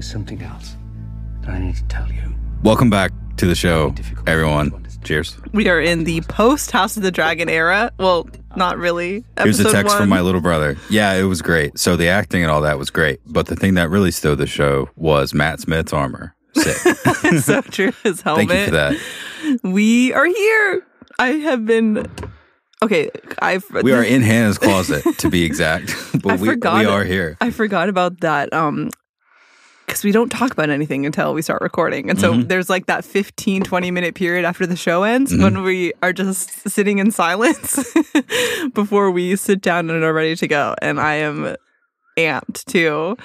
There's something else that I need to tell you. Welcome back to the show, everyone. Cheers. We are in the post House of the Dragon era. Well, not really. Here's a Episode text from my little brother. Yeah, it was great. So the acting and all that was great. But the thing that really stole the show was Matt Smith's armor. Sick. so true. His helmet. Thank you for that. We are here. I have been. Okay, I've. We are in Hannah's closet, to be exact. But I we, forgot. we are here. I forgot about that. Um, because we don't talk about anything until we start recording. And so Mm-hmm. there's like that 15, 20 minute period after the show ends when we are just sitting in silence before we sit down and are ready to go. And I am amped to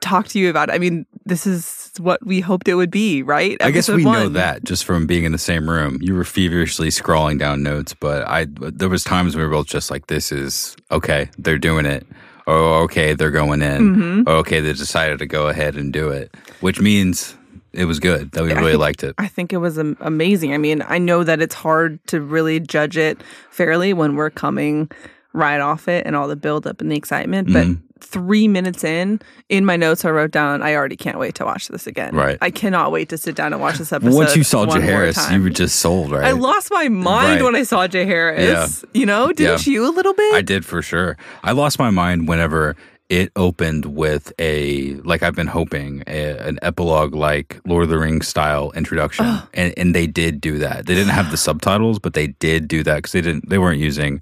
talk to you about it. I mean, this is what we hoped it would be, right? I guess Episode we know that just from being in the same room. You were feverishly scrawling down notes, but I there was times we were both just like, "This is okay. They're doing it. Oh, okay, they're going in. Mm-hmm. Okay, they decided to go ahead and do it, which means it was good. That we really liked it. I think it was amazing. I mean, I know that it's hard to really judge it fairly when we're coming right off it and all the buildup and the excitement. But Mm-hmm. Three minutes in, in my notes, I wrote down, I already can't wait to watch this again. Right. I cannot wait to sit down and watch this episode. Once you saw Jaehaerys, you were just sold, right? I lost my mind Right. when I saw Jaehaerys. You know, didn't Yeah. you a little bit? I did for sure. I lost my mind whenever it opened with a like I've been hoping a, an epilogue like Lord of the Rings style introduction, and and they did do that. They didn't have the subtitles, but they did do that because they didn't they weren't using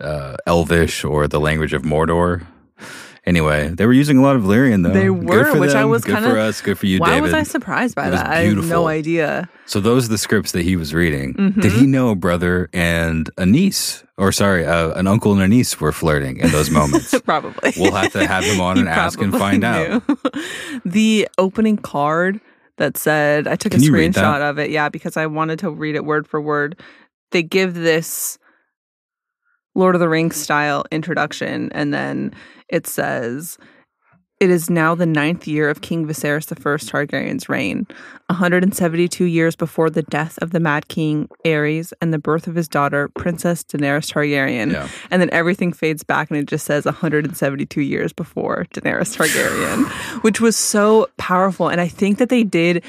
uh, Elvish or the language of Mordor. Anyway, they were using a lot of Valyrian though. They Good were, for which I was kinda- for us, good for you, Why David. was I surprised by It that? I had no idea. So those are the scripts that he was reading. Mm-hmm. Did he know a brother and a niece, or sorry, uh, an uncle and a niece were flirting in those moments? Probably. We'll have to have him on and ask and find out. the opening card that said, I took Can a you read that? screenshot of it, yeah, because I wanted to read it word for word. They give this Lord of the Rings style introduction, and then it says, it is now the ninth year of King Viserys I Targaryen's reign, 172 years before the death of the Mad King Aerys and the birth of his daughter, Princess Daenerys Targaryen. Yeah. And then everything fades back and it just says 172 years before Daenerys Targaryen, which was so powerful. And I think that they did.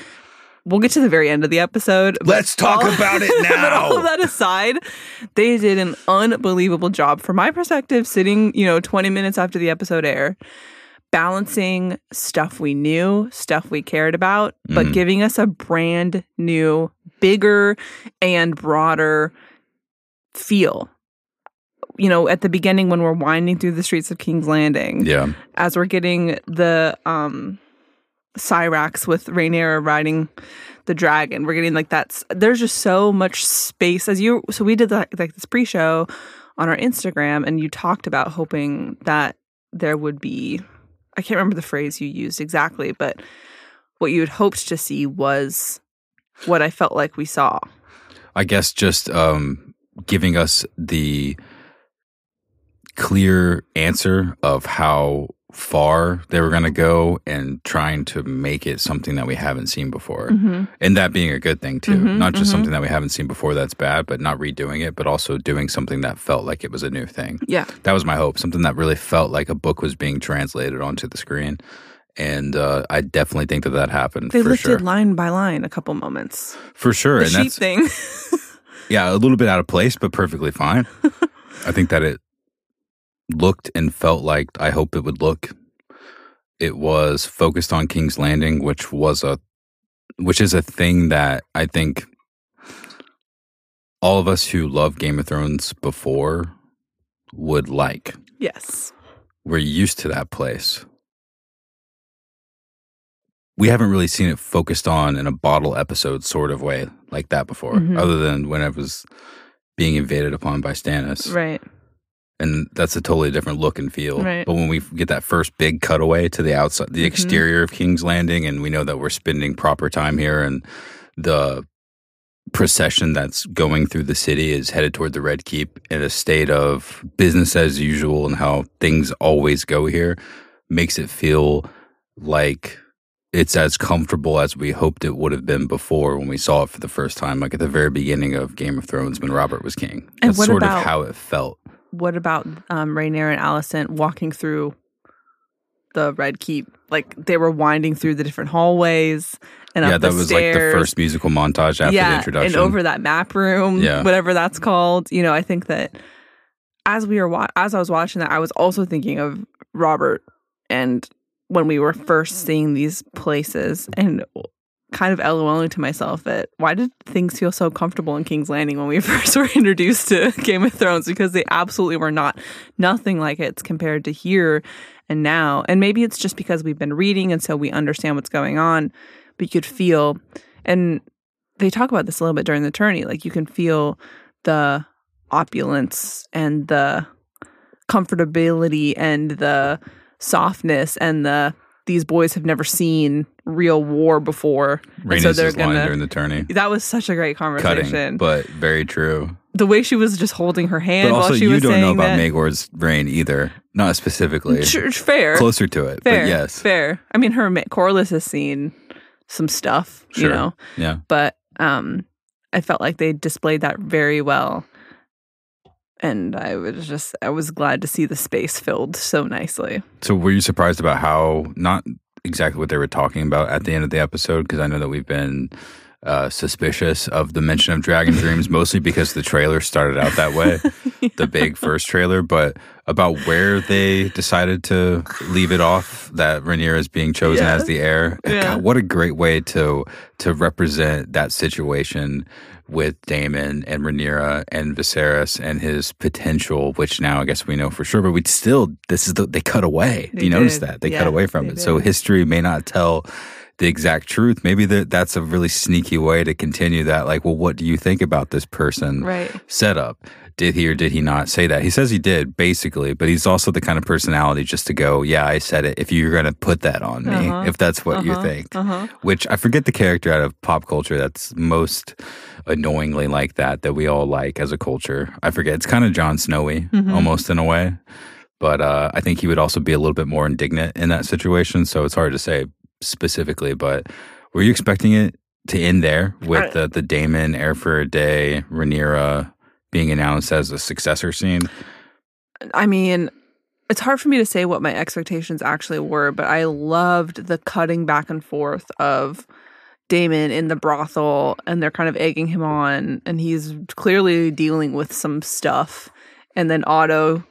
We'll get to the very end of the episode. Let's talk all- about it but all of that aside, they did an unbelievable job, from my perspective, sitting, you know, 20 minutes after the episode aired, balancing stuff we knew, stuff we cared about, but Mhm. giving us a brand new, bigger, and broader feel. You know, at the beginning when we're winding through the streets of King's Landing, Yeah. as we're getting the um Syrax with Rhaenyra riding the dragon, we're getting like that's there's just so much space as you so we did like, like this pre-show on our Instagram and you talked about hoping that there would be I can't remember the phrase you used exactly, but what you had hoped to see was what I felt like we saw. I guess just um, giving us the clear answer of how far they were going to go and trying to make it something that we haven't seen before. Mm-hmm. And that being a good thing too. Mhm, not just mhm. something that we haven't seen before that's bad, but not redoing it, but also doing something that felt like it was a new thing. Yeah. That was my hope. Something that really felt like a book was being translated onto the screen. And uh, I definitely think that that happened They lifted sure. line by line a couple moments. For sure. The and sheep that's thing. yeah, a little bit out of place, but perfectly fine. I think that it looked and felt like I hope it would look. It was focused on King's Landing, which was a which is a thing that I think all of us who love Game of Thrones before would like. yes. We're used to that place. We haven't really seen it focused on in a bottle episode sort of way like that before, Mhm. other than when it was being invaded upon by Stannis. Right. And that's a totally different look and feel. Right. But when we get that first big cutaway to the outside, the Mhm. exterior of King's Landing, and we know that we're spending proper time here, and the procession that's going through the city is headed toward the Red Keep in a state of business as usual and how things always go here, makes it feel like it's as comfortable as we hoped it would have been before when we saw it for the first time, like at the very beginning of Game of Thrones when Robert was king. And That's what sort about- of how it felt. What about um, Rhaenyra and Alicent walking through the Red Keep. Like they were winding through the different hallways and yeah, up that was stairs. like the first musical montage after yeah, the introduction. and over that map room, Yeah. whatever that's called. You know, I think that as we were wa- as I was watching that, I was also thinking of Robert and when we were first seeing these places and kind of LOLing to myself that why did things feel so comfortable in King's Landing when we first were introduced to Game of Thrones? Because they absolutely were not nothing like it's compared to here and now. And maybe it's just because we've been reading and so we understand what's going on but you could feel and they talk about this a little bit during the tourney like you can feel the opulence and the comfortability and the softness and the these boys have never seen real war before Rhaenys' so they're gonna during the tourney. that was such a great conversation Cutting, but very true. the way she was just holding her hand But also, while she you was don't know about that Maegor's reign either. Not specifically. Sure, fair Closer to it, fair but yes. fair i mean her Corlys has seen some stuff you Sure. know Yeah. but um i felt like they displayed that very well and i was just i was glad to see the space filled so nicely So, were you surprised about how not exactly what they were talking about at the end of the episode? Because I know that we've been uh, suspicious of the mention of Dragon Dreams, mostly because the trailer started out that way, the big first trailer. But about where they decided to leave it off, that Rhaenyra is being chosen Yeah. as the heir. Yeah. God, what a great way to to represent that situation with Daemon and Rhaenyra and Viserys and his potential, which now I guess we know for sure, but we still this is the they cut away. They Do you notice that they Yeah, cut away from it? So history may not tell the exact truth. Maybe that that's a really sneaky way to continue that. Like, well, what do you think about this person? right Setup. Did he or did he not say that? He says he did, basically, but he's also the kind of personality just to go, yeah, I said it. If you're going to put that on me, Uh-huh. if that's what you Uh-huh. think, uh-huh which I forget the character out of pop culture that's most annoyingly like that that we all like as a culture. I forget. It's kind of Jon Snowy Mhm. almost in a way, but uh, I think he would also be a little bit more indignant in that situation. So it's hard to say specifically. But were you expecting it to end there with I- the the Daemon Heir for a Day Rhaenyra being announced as a successor scene? I mean, it's hard for me to say what my expectations actually were, but I loved the cutting back and forth of Daemon in the brothel and they're kind of egging him on and he's clearly dealing with some stuff. And then Otto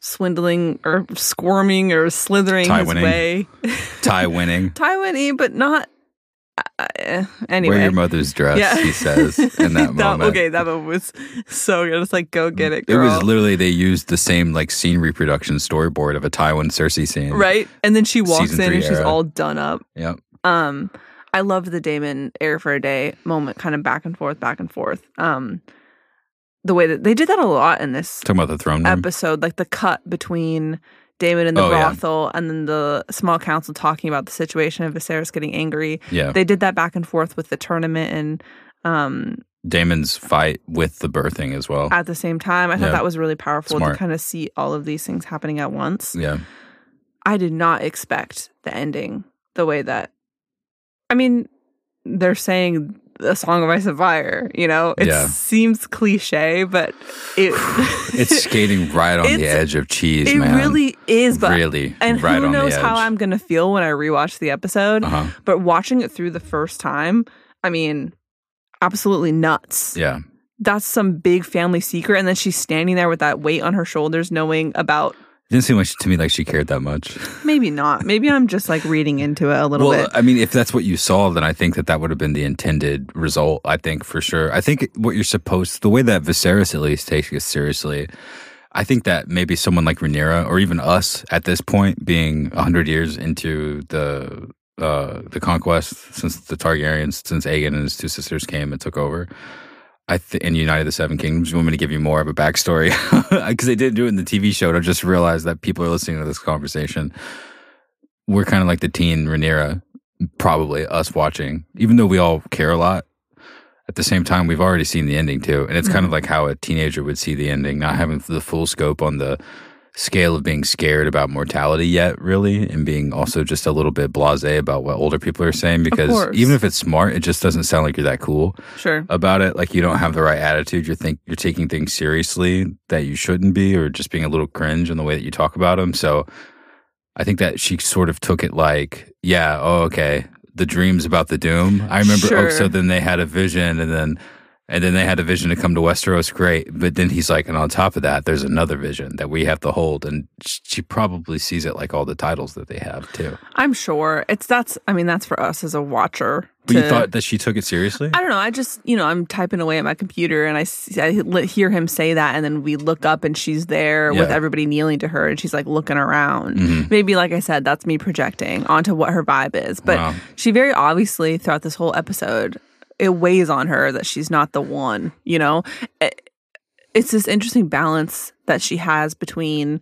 swindling or squirming or slithering his Tie-winning. way. Ty winning. Taiwan but not. Uh, anyway. Wear your mother's dress, Yeah. he says in that moment. Okay, that moment was so good. It's like, go get it, It was literally they used the same like scene reproduction storyboard of a Tywin Cersei scene. right and then she walks in and she's all done up Yep. um i loved the daemon heir for a day moment kind of back and forth back and forth um the way that they did that a lot in this Talking about the throne room. episode like the cut between daemon and the Oh, yeah. brothel and then the small council talking about the situation of Viserys getting angry yeah. they did that back and forth with the tournament and um Daemon's fight with the birthing as well. at the same time i thought Yeah. that was really powerful Smart. to kind of see all of these things happening at once yeah. I did not expect the ending the way that. I mean, they're saying a song of ice and fire. You know, it Yeah. seems cliche, but it It's skating right on the edge of cheese, it man. really is. But really and right who on knows the edge. how I'm gonna feel when I rewatch the episode? uh-huh. But watching it through the first time, I mean, absolutely nuts. Yeah. That's some big family secret, and then she's standing there with that weight on her shoulders, knowing about. Didn't seem like she, to me like she cared that much. Maybe not. Maybe I'm just like reading into it a little Well, bit. I mean, if that's what you saw, then I think that that would have been the intended result. I think for sure. I think what you're supposed, the way that Viserys at least takes it seriously, I think that maybe someone like Rhaenyra or even us at this point, being hundred years into the uh, the conquest since the Targaryens, since Aegon and his two sisters came and took over. I th- and united the seven kingdoms. You want me to give you more of a backstory because they did do it in the TV show. And I just realized that people are listening to this conversation. We're kind of like the teen Rhaenyra, probably us watching, even though we all care a lot. At the same time, we've already seen the ending too, and it's kind of mm-hmm. like how a teenager would see the ending, not having the full scope on the scale of being scared about mortality yet, really, and being also just a little bit blasé about what older people are saying. Because even if it's smart, it just doesn't sound like you're that cool sure. about it. Like you don't have the right attitude. You're think you're taking things seriously that you shouldn't be, or just being a little cringe in the way that you talk about them. So I think that she sort of took it like, yeah, oh, okay, the dreams about the doom. I remember. Sure. Oh, so then they had a vision, and then and then they had a vision to come to Westeros. Great, but then he's like, and on top of that, there's another vision that we have to hold, and she probably sees it like all the titles that they have too. I'm sure it's that's. I mean, that's for us as a watcher. But you thought that she took it seriously? I don't know. I just, you know, I'm typing away at my computer and I, see, I hear him say that. And then we look up and she's there with everybody kneeling to her and she's like looking around. Mhm. Maybe, like I said, that's me projecting onto what her vibe is. But Wow. she very obviously, throughout this whole episode, it weighs on her that she's not the one, you know? It- it's this interesting balance that she has between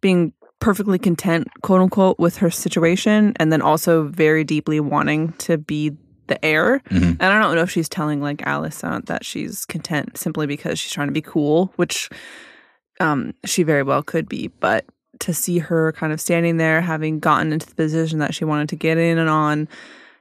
being perfectly content, quote unquote, with her situation and then also very deeply wanting to be the heir. Mhm. And I don't know if she's telling like Alicent that she's content simply because she's trying to be cool, which um she very well could be, but to see her kind of standing there having gotten into the position that she wanted to get in and on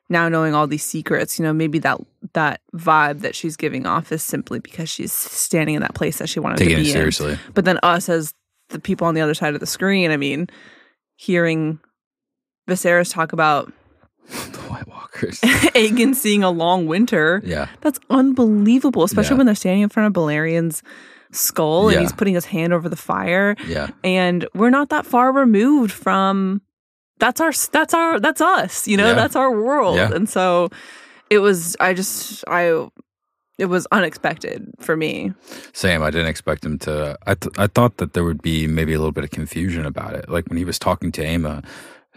now knowing all these secrets, you know, maybe that that vibe that she's giving off is simply because she's standing in that place that she wanted Taking to it be in. But then us as the people on the other side of the screen, I mean, hearing Viserys talk about the White Walkers. Aegon seeing a long winter, yeah. that's unbelievable, especially Yeah. when they're standing in front of Balerion's skull Yeah. and he's putting his hand over the fire. Yeah. And we're not that far removed from that's our that's our that's us, you know, Yeah. that's our world. Yeah. And so it was I just I it was unexpected for me. Same. I didn't expect him to. I th- I thought that there would be maybe a little bit of confusion about it. Like when he was talking to Aemma,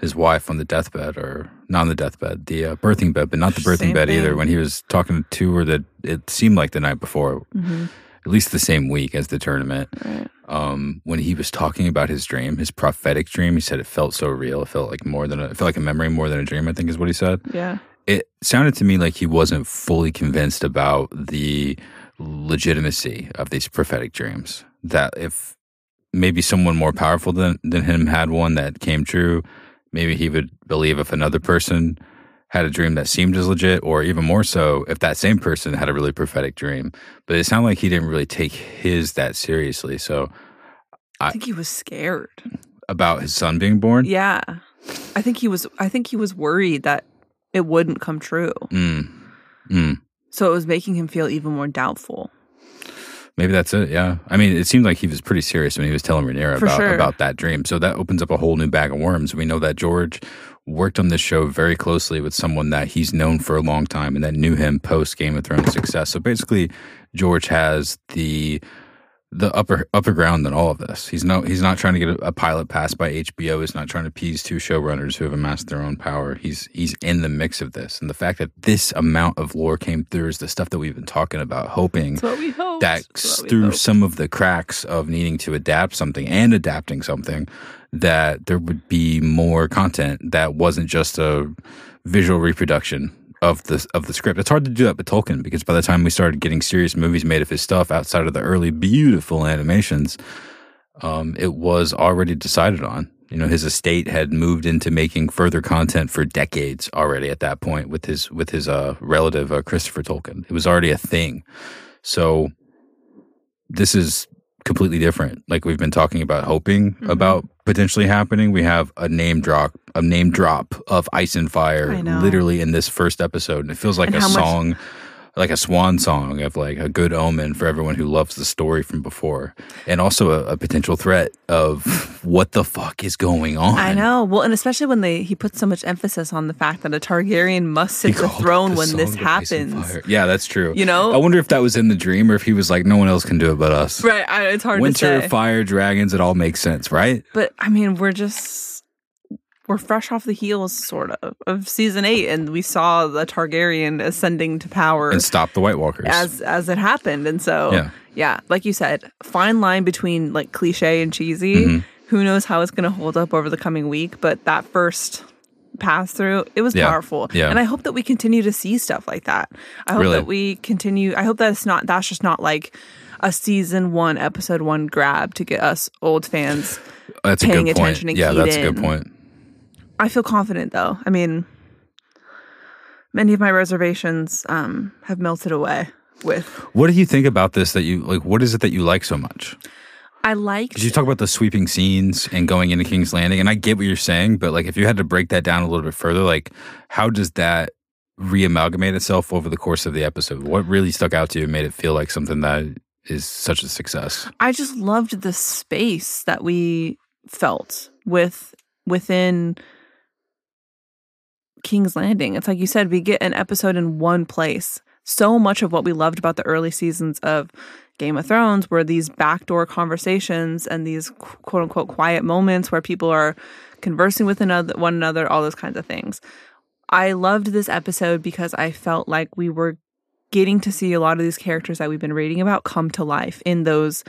his wife on the deathbed, or not on the deathbed, the uh, birthing bed, but not the birthing Same bed either. When he was talking to her, that it seemed like the night before, at least the same week as the tournament. Right. Um, when he was talking about his dream, his prophetic dream, he said it felt so real. It felt like more than a, it felt like a memory more than a dream. I think is what he said Yeah. it sounded to me like he wasn't fully convinced about the legitimacy of these prophetic dreams. That if maybe someone more powerful than, than him had one that came true, maybe he would believe if another person had a dream that seemed as legit, or even more so, if that same person had a really prophetic dream. But it sounded like he didn't really take his that seriously. So, I think he was scared. about his son being born, Yeah. I think he was I think he was worried that it wouldn't come true. mm, mm. So it was making him feel even more doubtful. Maybe that's it. Yeah. I mean, it seemed like he was pretty serious when he was telling Rhaenyra For about sure. about that dream. So that opens up a whole new bag of worms. We know that George worked on this show very closely with someone that he's known for a long time and that knew him post Game of Thrones success. So basically, George has the the upper upper ground in all of this. He's no he's not trying to get a, a pilot passed by HBO. He's not trying to appease two showrunners who have amassed their own power. He's he's in the mix of this, and the fact that this amount of lore came through is the stuff that we've been talking about, hoping That's what we hope. that through some of the cracks of needing to adapt something and adapting something that there would be more content that wasn't just a visual reproduction of the of the script. It's hard to do that with Tolkien because by the time we started getting serious movies made of his stuff outside of the early beautiful animations, um, it was already decided on. You know, his estate had moved into making further content for decades already at that point with his with his uh, relative uh, Christopher Tolkien. It was already a thing. So this is completely different. Like we've been talking about hoping Mm-hmm. about potentially happening. We have a name drop, a name drop of Ice and Fire literally in this first episode. And it feels like And a how much- song like a swan song of like a good omen for everyone who loves the story from before. And also a, a potential threat of what the fuck is going on. I know. Well, and especially when they he puts so much emphasis on the fact that a Targaryen must sit the throne the when this song of Ice and happens. Yeah, that's true. You know? I wonder if that was in the dream or if he was like, no one else can do it but us. Right. I, it's hard Winter, to say. Winter, fire, dragons, it all makes sense, right? But I mean, we're just we're fresh off the heels, sort of, of season eight, and we saw the Targaryen ascending to power And stop the White Walkers. as as it happened. And so, Yeah. yeah, like you said, fine line between like cliche and cheesy. Mm-hmm. Who knows how it's going to hold up over the coming week? But that first pass through, it was Yeah. powerful. Yeah. And I hope that we continue to see stuff like that. I hope Really. that we continue. I hope that it's not. That's just not like a season one, episode one grab to get us old fans. that's a paying good point. attention and yeah, that's a good point. I feel confident though. I mean, many of my reservations um, have melted away with. What do you think about this that you like? What is it that you like so much? I like. Because you talk about the sweeping scenes and going into King's Landing, and I get what you're saying, but like if you had to break that down a little bit further, like how does that reamalgamate itself over the course of the episode? What really stuck out to you and made it feel like something that is such a success? I just loved the space that we felt with within King's Landing. It's like you said, we get an episode in one place. So much of what we loved about the early seasons of Game of Thrones were these backdoor conversations and these quote unquote quiet moments where people are conversing with another, one another, all those kinds of things. I loved this episode because I felt like we were getting to see a lot of these characters that we've been reading about come to life in those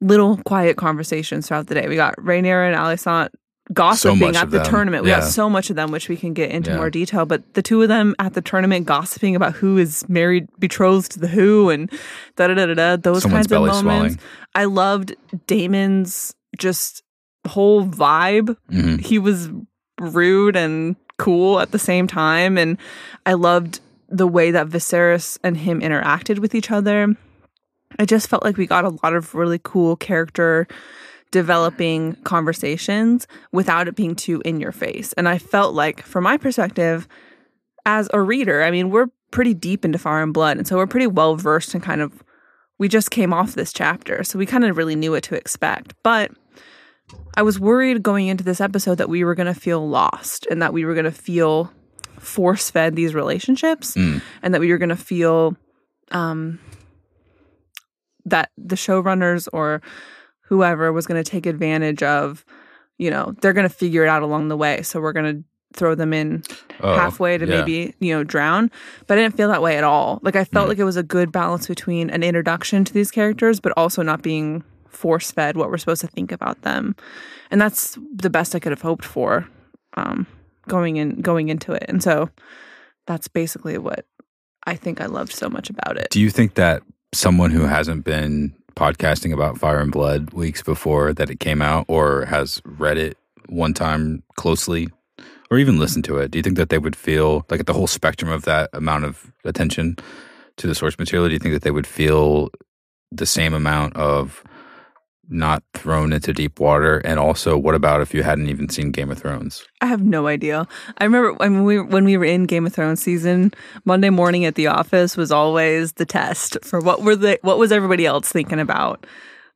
little quiet conversations throughout the day. We got Rhaenyra and Alicent gossiping at the them. tournament. We Yeah. got so much of them, which we can get into Yeah. more detail. But the two of them at the tournament gossiping about who is married, betrothed to the who, and da da da da da. Those Someone's kinds of moments. swelling. I loved Daemon's just whole vibe. hmm He was rude and cool at the same time, and I loved the way that Viserys and him interacted with each other. I just felt like we got a lot of really cool character developing conversations without it being too in your face. And I felt like, from my perspective, as a reader, I mean, we're pretty deep into Fire and Blood. And so we're pretty well versed in kind of, we just came off this chapter. So we kind of really knew what to expect. But I was worried going into this episode that we were going to feel lost and that we were going to feel force fed these relationships Mm. and that we were going to feel um, that the showrunners or whoever was going to take advantage of, you know, they're going to figure it out along the way. So we're going to throw them in Oh, halfway to yeah. maybe, you know, drown. But I didn't feel that way at all. Like I Mm. felt like it was a good balance between an introduction to these characters, but also not being force fed what we're supposed to think about them. And that's the best I could have hoped for um, going in going into it. And so that's basically what I think I loved so much about it. Do you think that someone who hasn't been podcasting about Fire and Blood weeks before that it came out or has read it one time closely or even listened to it, do you think that they would feel like at the whole spectrum of that amount of attention to the source material, do you think that they would feel the same amount of not thrown into deep water? And also, what about if you hadn't even seen Game of Thrones? I have no idea. I remember mean, we, when we were in Game of Thrones season, Monday morning at the office was always the test for what were the what was everybody else thinking about.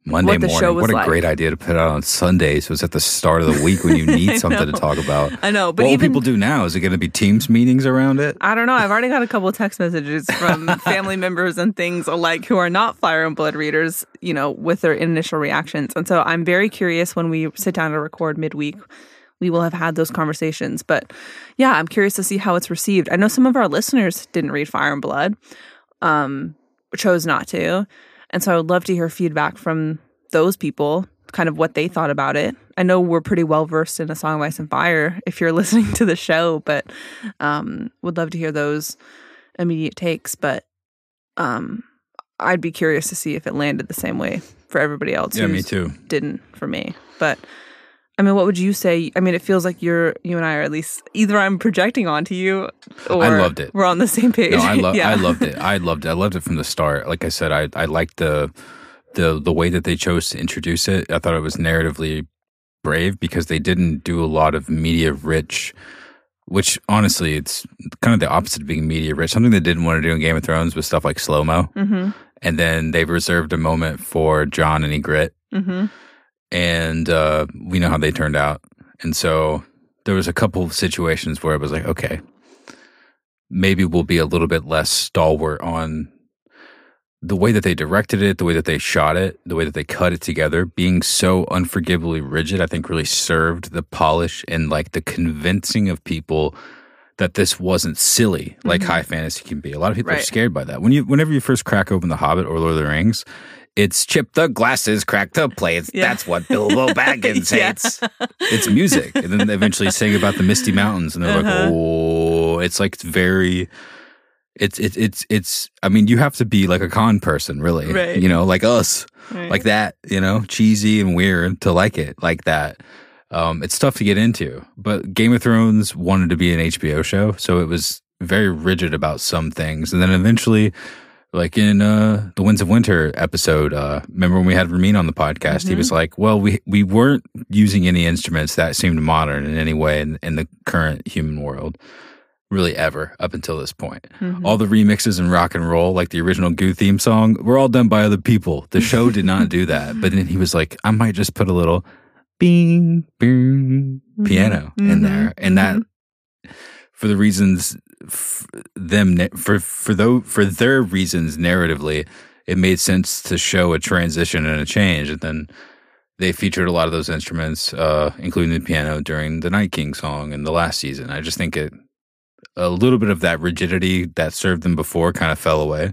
Monday What morning. what a like. great idea to put out on Sundays. So it's at the start of the week when you need something to talk about. I know, but what will people do now? Is it going to be Teams meetings around it? I don't know. I've already got a couple of text messages from family members and things alike who are not Fire and Blood readers, you know, with their initial reactions. And so I'm very curious when we sit down to record midweek. We will have had those conversations. But yeah, I'm curious to see how it's received. I know some of our listeners didn't read Fire and Blood, um, chose not to. And so I would love to hear feedback from those people, kind of what they thought about it. I know we're pretty well versed in A Song of Ice and Fire if you're listening to the show, but um, would love to hear those immediate takes. But um, I'd be curious to see if it landed the same way for everybody else. Yeah, me too. Didn't for me, but. I mean, what would you say? I mean, it feels like you're you and I are at least either I'm projecting onto you, or I loved it. We're on the same page. No, I love. yeah. I loved it. I loved it. I loved it from the start. Like I said, I I liked the the the way that they chose to introduce it. I thought it was narratively brave because they didn't do a lot of media rich. Which honestly, it's kind of the opposite of being media rich. Something they didn't want to do in Game of Thrones was stuff like slow mo, Mm-hmm. and then they've reserved a moment for Jon and Ygritte, Mm-hmm. And uh, we know how they turned out. And so there was a couple of situations where I was like, okay, maybe we'll be a little bit less stalwart on the way that they directed it, the way that they shot it, the way that they cut it together. Being so unforgivably rigid, I think really served the polish and like the convincing of people that this wasn't silly like high fantasy can be. A lot of people are scared by that. When you whenever you first crack open The Hobbit or Lord of the Rings, it's chip the glasses, crack the plates. Yeah. That's what Bilbo Baggins Yeah. hates. It's music. And then they eventually sing about the Misty Mountains and they're like, Uh-huh. oh, it's like very it's it's it's it's I mean, you have to be like a con person, really. Right. You know, like us. Right. Like that, you know, cheesy and weird to like it like that. Um, it's tough to get into. But Game of Thrones wanted to be an HBO show, so it was very rigid about some things. And then eventually Like in uh, the Winds of Winter episode, uh, remember when we had Ramin on the podcast? He was like, "Well, we we weren't using any instruments that seemed modern in any way in, in the current human world, really ever up until this point. All the remixes and rock and roll, like the original Goo theme song, were all done by other people. The show did not do that. But then he was like, I might just put a little bing, bing piano in there, and that for the reasons f- them for for though for their reasons narratively, it made sense to show a transition and a change, and then they featured a lot of those instruments, uh, including the piano, during the Night King song in the last season. I just think it a little bit of that rigidity that served them before kind of fell away,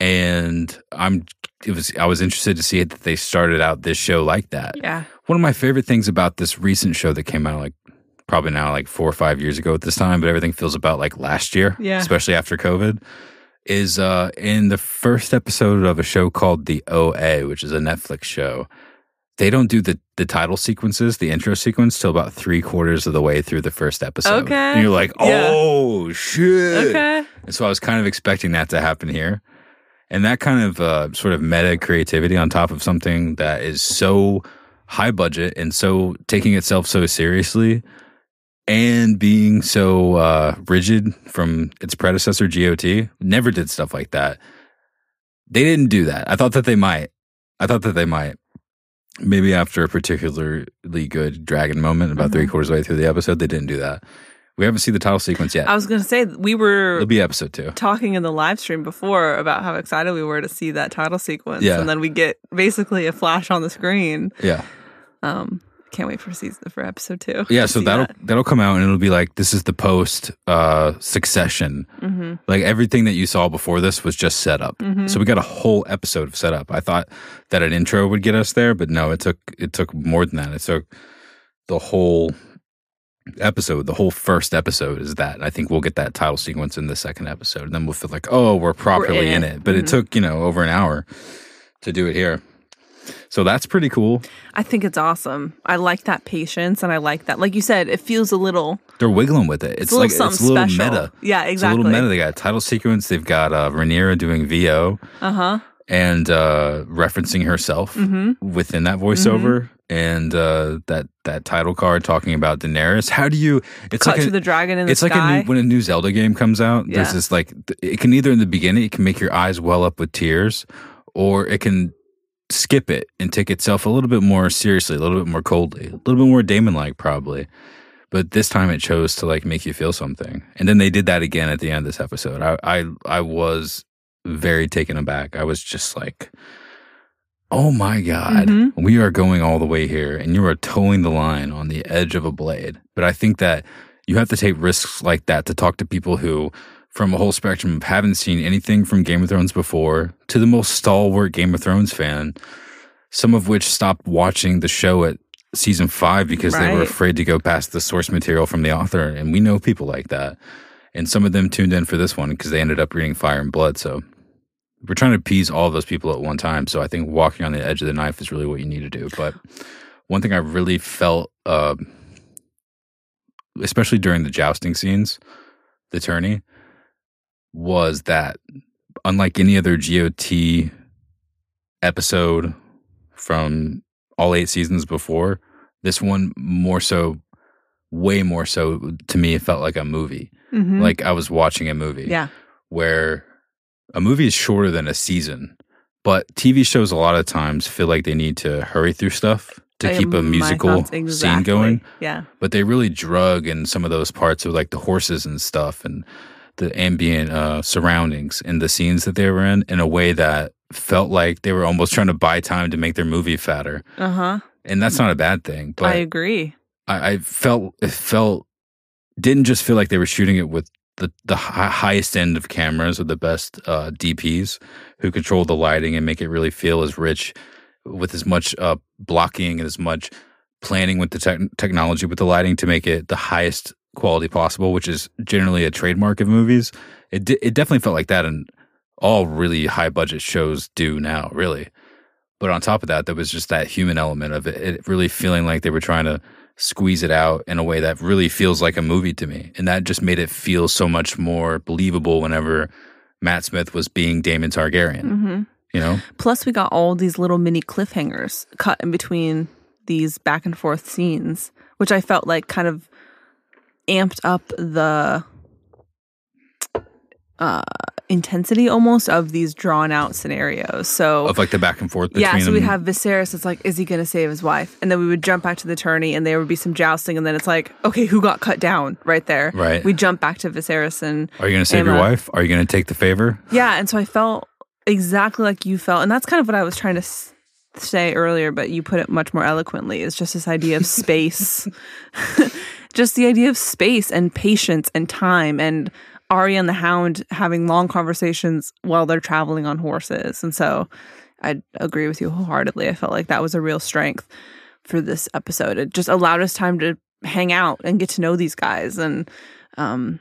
and I'm it was I was interested to see that they started out this show like that Yeah. one of my favorite things about this recent show that came out like probably now like four or five years ago at this time, but everything feels about like last year, Yeah. especially after COVID, is uh, in the first episode of a show called The OA, which is a Netflix show. They don't do the, the title sequences, the intro sequence, till about three quarters of the way through the first episode. Okay. And you're like, Yeah. oh, shit. Okay. And so I was kind of expecting that to happen here. And that kind of uh, sort of meta creativity on top of something that is so high budget and so taking itself so seriously and being so uh, rigid from its predecessor, GOT, never did stuff like that. They didn't do that. I thought that they might. I thought that they might. Maybe after a particularly good dragon moment, about three quarters of the way through the episode, they didn't do that. We haven't seen the title sequence yet. I was gonna say we were It'll be episode two. talking in the live stream before about how excited we were to see that title sequence, Yeah. and then we get basically a flash on the screen. Yeah. Um, can't wait for season for episode two. Yeah, so that'll that. that'll come out and it'll be like this is the post uh succession. Mm-hmm. Like everything that you saw before this was just set up. So we got a whole episode of setup. I thought that an intro would get us there, but no, it took it took more than that. It took the whole episode, the whole first episode is that. I think we'll get that title sequence in the second episode. And then we'll feel like, oh, we're properly in, in it. it. But it took, you know, over an hour to do it here. So that's pretty cool. I think it's awesome. I like that patience, and I like that. Like you said, it feels a little. They're wiggling with it. It's, a like it's a little special. meta. Yeah, It's a little meta. They got a title sequence. They've got uh, Rhaenyra doing VO Uh huh. and uh, referencing herself Mm-hmm. within that voiceover, and uh, that that title card talking about Daenerys. How do you? It's Cut like to a, the dragon in the it's like a new, when a new Zelda game comes out. There's this like it can either in the beginning it can make your eyes well up with tears, or it can skip it and take itself a little bit more seriously, a little bit more coldly, a little bit more Daemon like probably. But this time it chose to like make you feel something, and then they did that again at the end of this episode. I I, I was very taken aback. I was just like. Oh my God. Mhm. We are going all the way here, and you are towing the line on the edge of a blade. But I think that you have to take risks like that to talk to people who, from a whole spectrum, of haven't seen anything from Game of Thrones before to the most stalwart Game of Thrones fan, some of which stopped watching the show at season five because they were afraid to go past the source material from the author. And we know people like that. And some of them tuned in for this one because they ended up reading Fire and Blood. So we're trying to appease all those people at one time. So I think walking on the edge of the knife is really what you need to do. But one thing I really felt, uh, especially during the jousting scenes, the tourney, was that unlike any other GOT episode from all eight seasons before, this one more so, way more so to me, it felt like a movie. Mhm. Like I was watching a movie yeah. where a movie is shorter than a season, but TV shows a lot of times feel like they need to hurry through stuff to I- keep a musical thoughts scene going. Yeah. But they really drug in some of those parts of like the horses and stuff and the ambient uh, surroundings and the scenes that they were in in a way that felt like they were almost trying to buy time to make their movie fatter. Uh huh. And that's not a bad thing. But I agree. I, I felt it felt didn't just feel like they were shooting it with the the hi- highest end of cameras with the best uh, DPs who control the lighting and make it really feel as rich with as much uh, blocking and as much planning with the tech technology with the lighting to make it the highest quality possible, which is generally a trademark of movies. It di- it definitely felt like that, and all really high budget shows do now, really. But on top of that, there was just that human element of it, it really feeling like they were trying to squeeze it out in a way that really feels like a movie to me. And that just made it feel so much more believable whenever Matt Smith was being Daemon Targaryen. hmm You know, Plus, we got all these little mini cliffhangers cut in between these back and forth scenes, which I felt like kind of amped up the uh, intensity almost of these drawn out scenarios. So, of like the back and forth between yeah, so we'd have Viserys. It's like, is he going to save his wife? And then we would jump back to the tourney, and there would be some jousting, and then it's like, okay, who got cut down right there? Right. We jump back to Viserys, and Are you going to save your wife? Are you going to take the favor? yeah, and so I felt exactly like you felt, and that's kind of what I was trying to s- say earlier, but you put it much more eloquently. It's just this idea of space, just the idea of space and patience and time, and Arya and the Hound having long conversations while they're traveling on horses, and so I agree with you wholeheartedly. I felt like that was a real strength for this episode. It just allowed us time to hang out and get to know these guys and um,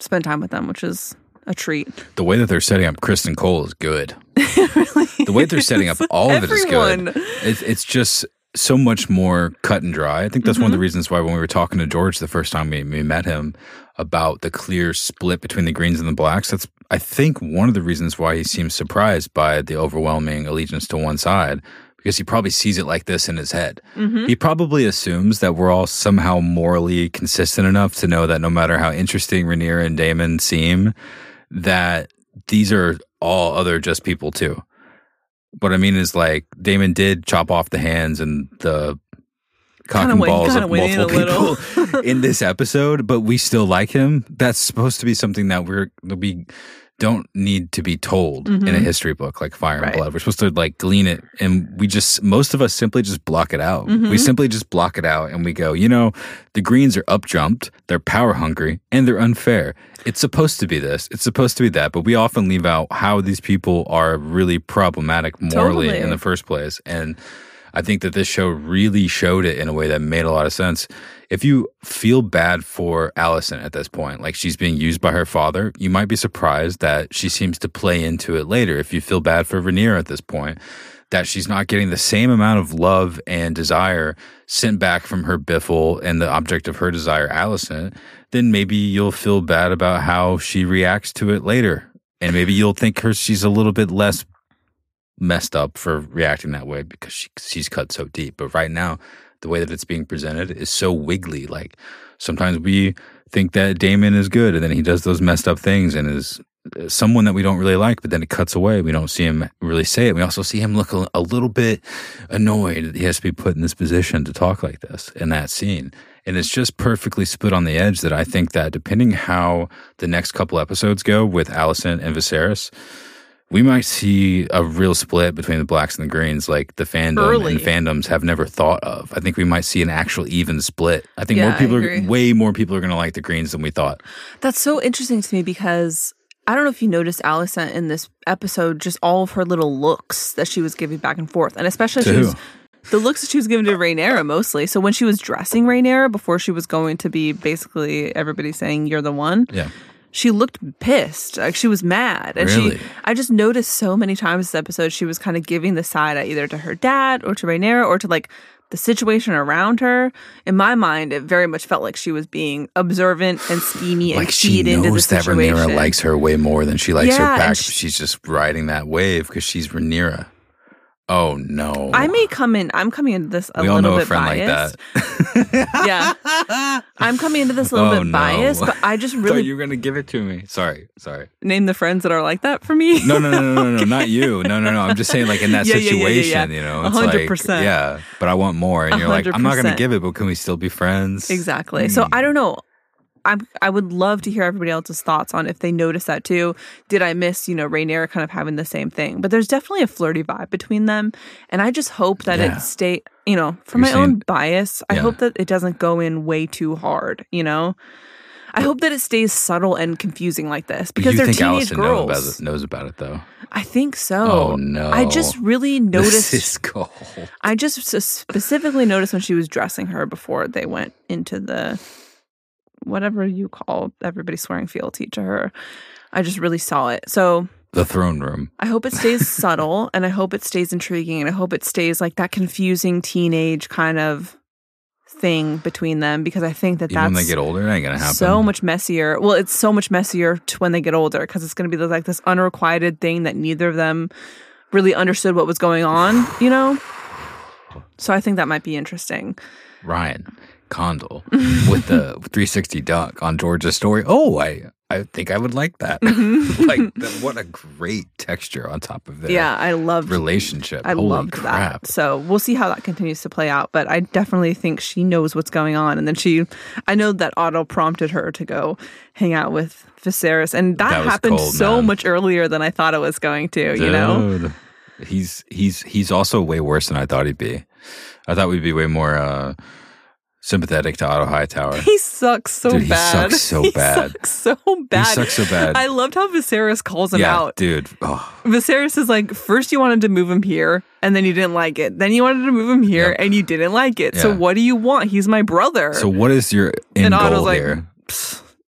spend time with them, which is a treat. The way that they're setting up Criston Cole is good. really The way they're setting up all of it is good. It's, it's just so much more cut and dry. I think that's one of Mm-hmm. the reasons why when we were talking to George the first time we, we met him about the clear split between the greens and the blacks, that's I think one of the reasons why he seems surprised by the overwhelming allegiance to one side because he probably sees it like this in his head. Mm-hmm. He probably assumes that we're all somehow morally consistent enough to know that no matter how interesting Rhaenyra and Daemon seem, that these are all other just people too. What I mean is like Daemon did chop off the hands and the cock Kinda and went- balls of in multiple people in this episode, but we still like him. That's supposed to be something that we're we don't need to be told in a history book like Fire and Mm-hmm. Right. Blood. We're supposed to like glean it, and we just most of us simply just block it out. Mm-hmm. We simply just block it out, and we go, you know, the Greens are upjumped, they're power hungry, and they're unfair. It's supposed to be this, it's supposed to be that, but we often leave out how these people are really problematic morally Totally. in the first place, and. I think that this show really showed it in a way that made a lot of sense. If you feel bad for Alicent at this point, like she's being used by her father, you might be surprised that she seems to play into it later. If you feel bad for Rhaenyra at this point, that she's not getting the same amount of love and desire sent back from her biffle and the object of her desire, Alicent, then maybe you'll feel bad about how she reacts to it later. And maybe you'll think her she's a little bit less messed up for reacting that way because she, she's cut so deep. But right now, the way that it's being presented is so wiggly. Like sometimes we think that Daemon is good and then he does those messed up things and is uh, someone that we don't really like, but then it cuts away. We don't see him really say it. We also see him look a, a little bit annoyed that he has to be put in this position to talk like this in that scene. And it's just perfectly split on the edge that I think that depending how the next couple episodes go with Alicent and Viserys, we might see a real split between the blacks and the greens, like the fandom Early. and fandoms have never thought of. I think we might see an actual even split. I think Yeah, more people are way more people are going to like the greens than we thought. That's so interesting to me because I don't know if you noticed Alicent in this episode, just all of her little looks that she was giving back and forth, and especially To she who? was the looks that she was giving to Rhaenyra mostly. So when she was dressing Rhaenyra before she was going to be basically everybody saying you're the one, Yeah. She looked pissed. Like she was mad. And Really? she I just noticed so many times this episode she was kind of giving the side eye either to her dad or to Rhaenyra or to like the situation around her. In my mind, it very much felt like she was being observant and scheming and she keyed into the knows that situation. Rhaenyra likes her way more than she likes Yeah, her back. sh- she's just riding that wave because she's Rhaenyra. Oh no! I may come in. I'm coming into this a we little know a bit friend biased. like that. yeah, I'm coming into this a little Oh, bit no. biased, but I just really you're gonna give it to me. Sorry, sorry. name the friends that are like that for me. No, no, no, no, no, no, not you. No, no, no. I'm just saying, like in that Yeah, yeah, yeah, yeah, situation, you know, A it's like, yeah. But I want more, and you're like, I'm not gonna give it, but can we still be friends? Exactly. So Hmm. I don't know. I'm I would love to hear everybody else's thoughts on if they noticed that too. Did I miss, you know, Rhaenyra kind of having the same thing? But there's definitely a flirty vibe between them. And I just hope that Yeah. it stay you know, for You're my own saying- bias, I hope that it doesn't go in way too hard, you know? I hope that it stays subtle and confusing like this because you they're think teenage Alicent know girls. about it, knows about it though? I think so. Oh, no. I just really noticed This is cold. I just specifically noticed when she was dressing her before they went into the whatever you call everybody swearing fealty to her. I just really saw it. So The throne room. I hope it stays subtle and I hope it stays intriguing and I hope it stays like that confusing teenage kind of thing between them because I think that Even when they get older, it ain't gonna happen. so much messier. Well, it's so much messier to when they get older because it's going to be like this unrequited thing that neither of them really understood what was going on, you know? So I think that might be interesting. Ryan Condal with the 360 duck on George's story. Oh, I I think I would like that. like that, what a great texture on top of their Yeah, I loved relationship. I loved that. So we'll see how that continues to play out. But I definitely think she knows what's going on. And then she, I know that Otto prompted her to go hang out with Viserys, and that, That happened cold, so man. much earlier than I thought it was going to. You know, He's he's he's also way worse than I thought he'd be. I thought we'd be way more uh sympathetic to Otto Hightower. he sucks so Dude, he bad. sucks so He bad. sucks so bad. He sucks so bad. I loved how Viserys calls him yeah, out. dude. Oh, Viserys is like, first you wanted to move him here, and then you didn't like it. Then you wanted to move him here, Yep. and you didn't like it. So what do you want? He's my brother. so what is your end and goal like, here?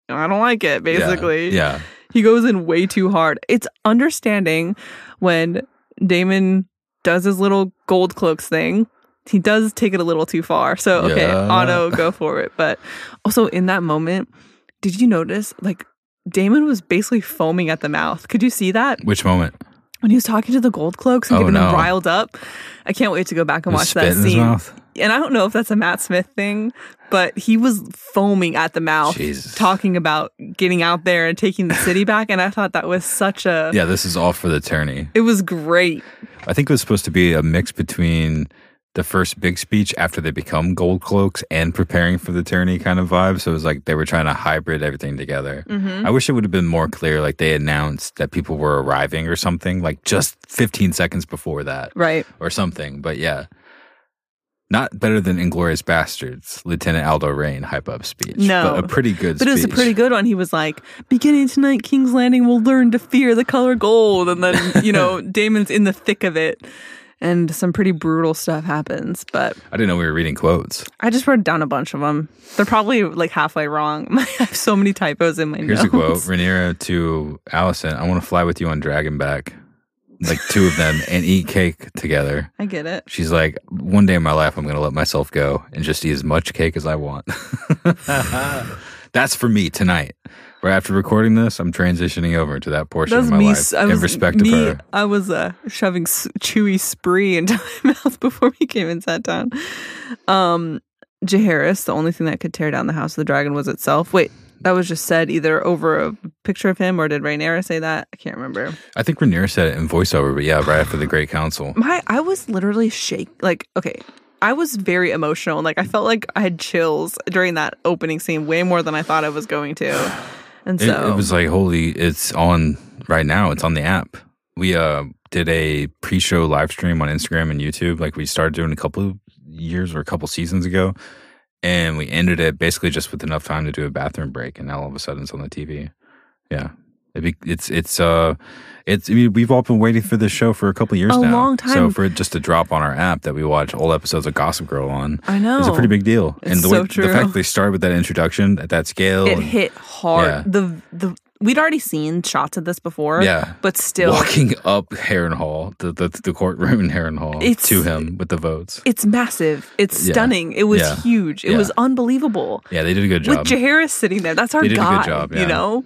I don't like it. Yeah, Basically, yeah. he goes in way too hard. It's understanding when Daemon does his little gold cloaks thing. He does take it a little too far. So okay, Yeah. Otto, go for it. But also in that moment, did you notice like Daemon was basically foaming at the mouth? Could you see that Which moment? when he was talking to the gold cloaks and Oh, getting them riled up? I can't wait to go back and watch that scene. And I don't know if that's a Matt Smith thing, but he was foaming at the mouth, Jesus. talking about getting out there and taking the city back. And I thought that was such a. Yeah, this is all for the tourney. It was great. I think it was supposed to be a mix between the first big speech after they become gold cloaks and preparing for the tourney kind of vibe. So it was like they were trying to hybrid everything together. Mm-hmm. I wish it would have been more clear, like they announced that people were arriving or something, like just 15 seconds before that Right. or something. But yeah, not better than Inglourious Basterds, Lieutenant Aldo Raine hype up speech. No. but a pretty good. Speech. But it was a pretty good one. He was like, beginning tonight, King's Landing will learn to fear the color gold. And then, you know, Daemon's in the thick of it. And some pretty brutal stuff happens. But I didn't know we were reading quotes. I just wrote down a bunch of them. They're probably like halfway wrong. I have so many typos in my Here's notes. a quote: Rhaenyra to Alicent, "I want to fly with you on Dragonback, like two of them, and eat cake together." I get it. She's like, "One day in my life, I'm going to let myself go and just eat as much cake as I want." That's for me tonight. Right after recording this, I'm transitioning over to that portion That was of my me. life I in was respect me. of her. I was uh, shoving s- chewy spree into my mouth before we came and sat down. Um, Jaehaerys, the only thing that could tear down the House of the Dragon was itself. Wait, that was just said either over a picture of him or did Rhaenyra say that? I can't remember. I think Rhaenyra said it in voiceover, but yeah, right after the Great Council. My, I was literally shake. Like, okay, I was very emotional. Like, I felt like I had chills during that opening scene, way more than I thought I was going to. And It, so it was like, holy, it's on right now. It's on the app. We uh did a pre-show live stream on Instagram and YouTube. Like we started doing a couple of years or a couple seasons ago, and we ended it basically just with enough time to do a bathroom break. And now all of a sudden it's on the TV. Yeah, it it's it's uh it's I mean, we've all been waiting for this show for a couple of years A now. long So for it just to drop on our app that we watch old episodes of Gossip Girl on. I know. It's a pretty big deal, It's and the so way true. the fact they started with that introduction at that scale, it and- hit hard. Yeah. The the we'd already seen shots of this before. Yeah. but still, walking up Harrenhal, the, the the courtroom in Harrenhal, It's- to him with the votes. it's massive. It's Yeah. stunning. It was Yeah. huge. It was unbelievable. Yeah, they did a good job. With job. Jaehaerys sitting there, that's our They did a good job. You know,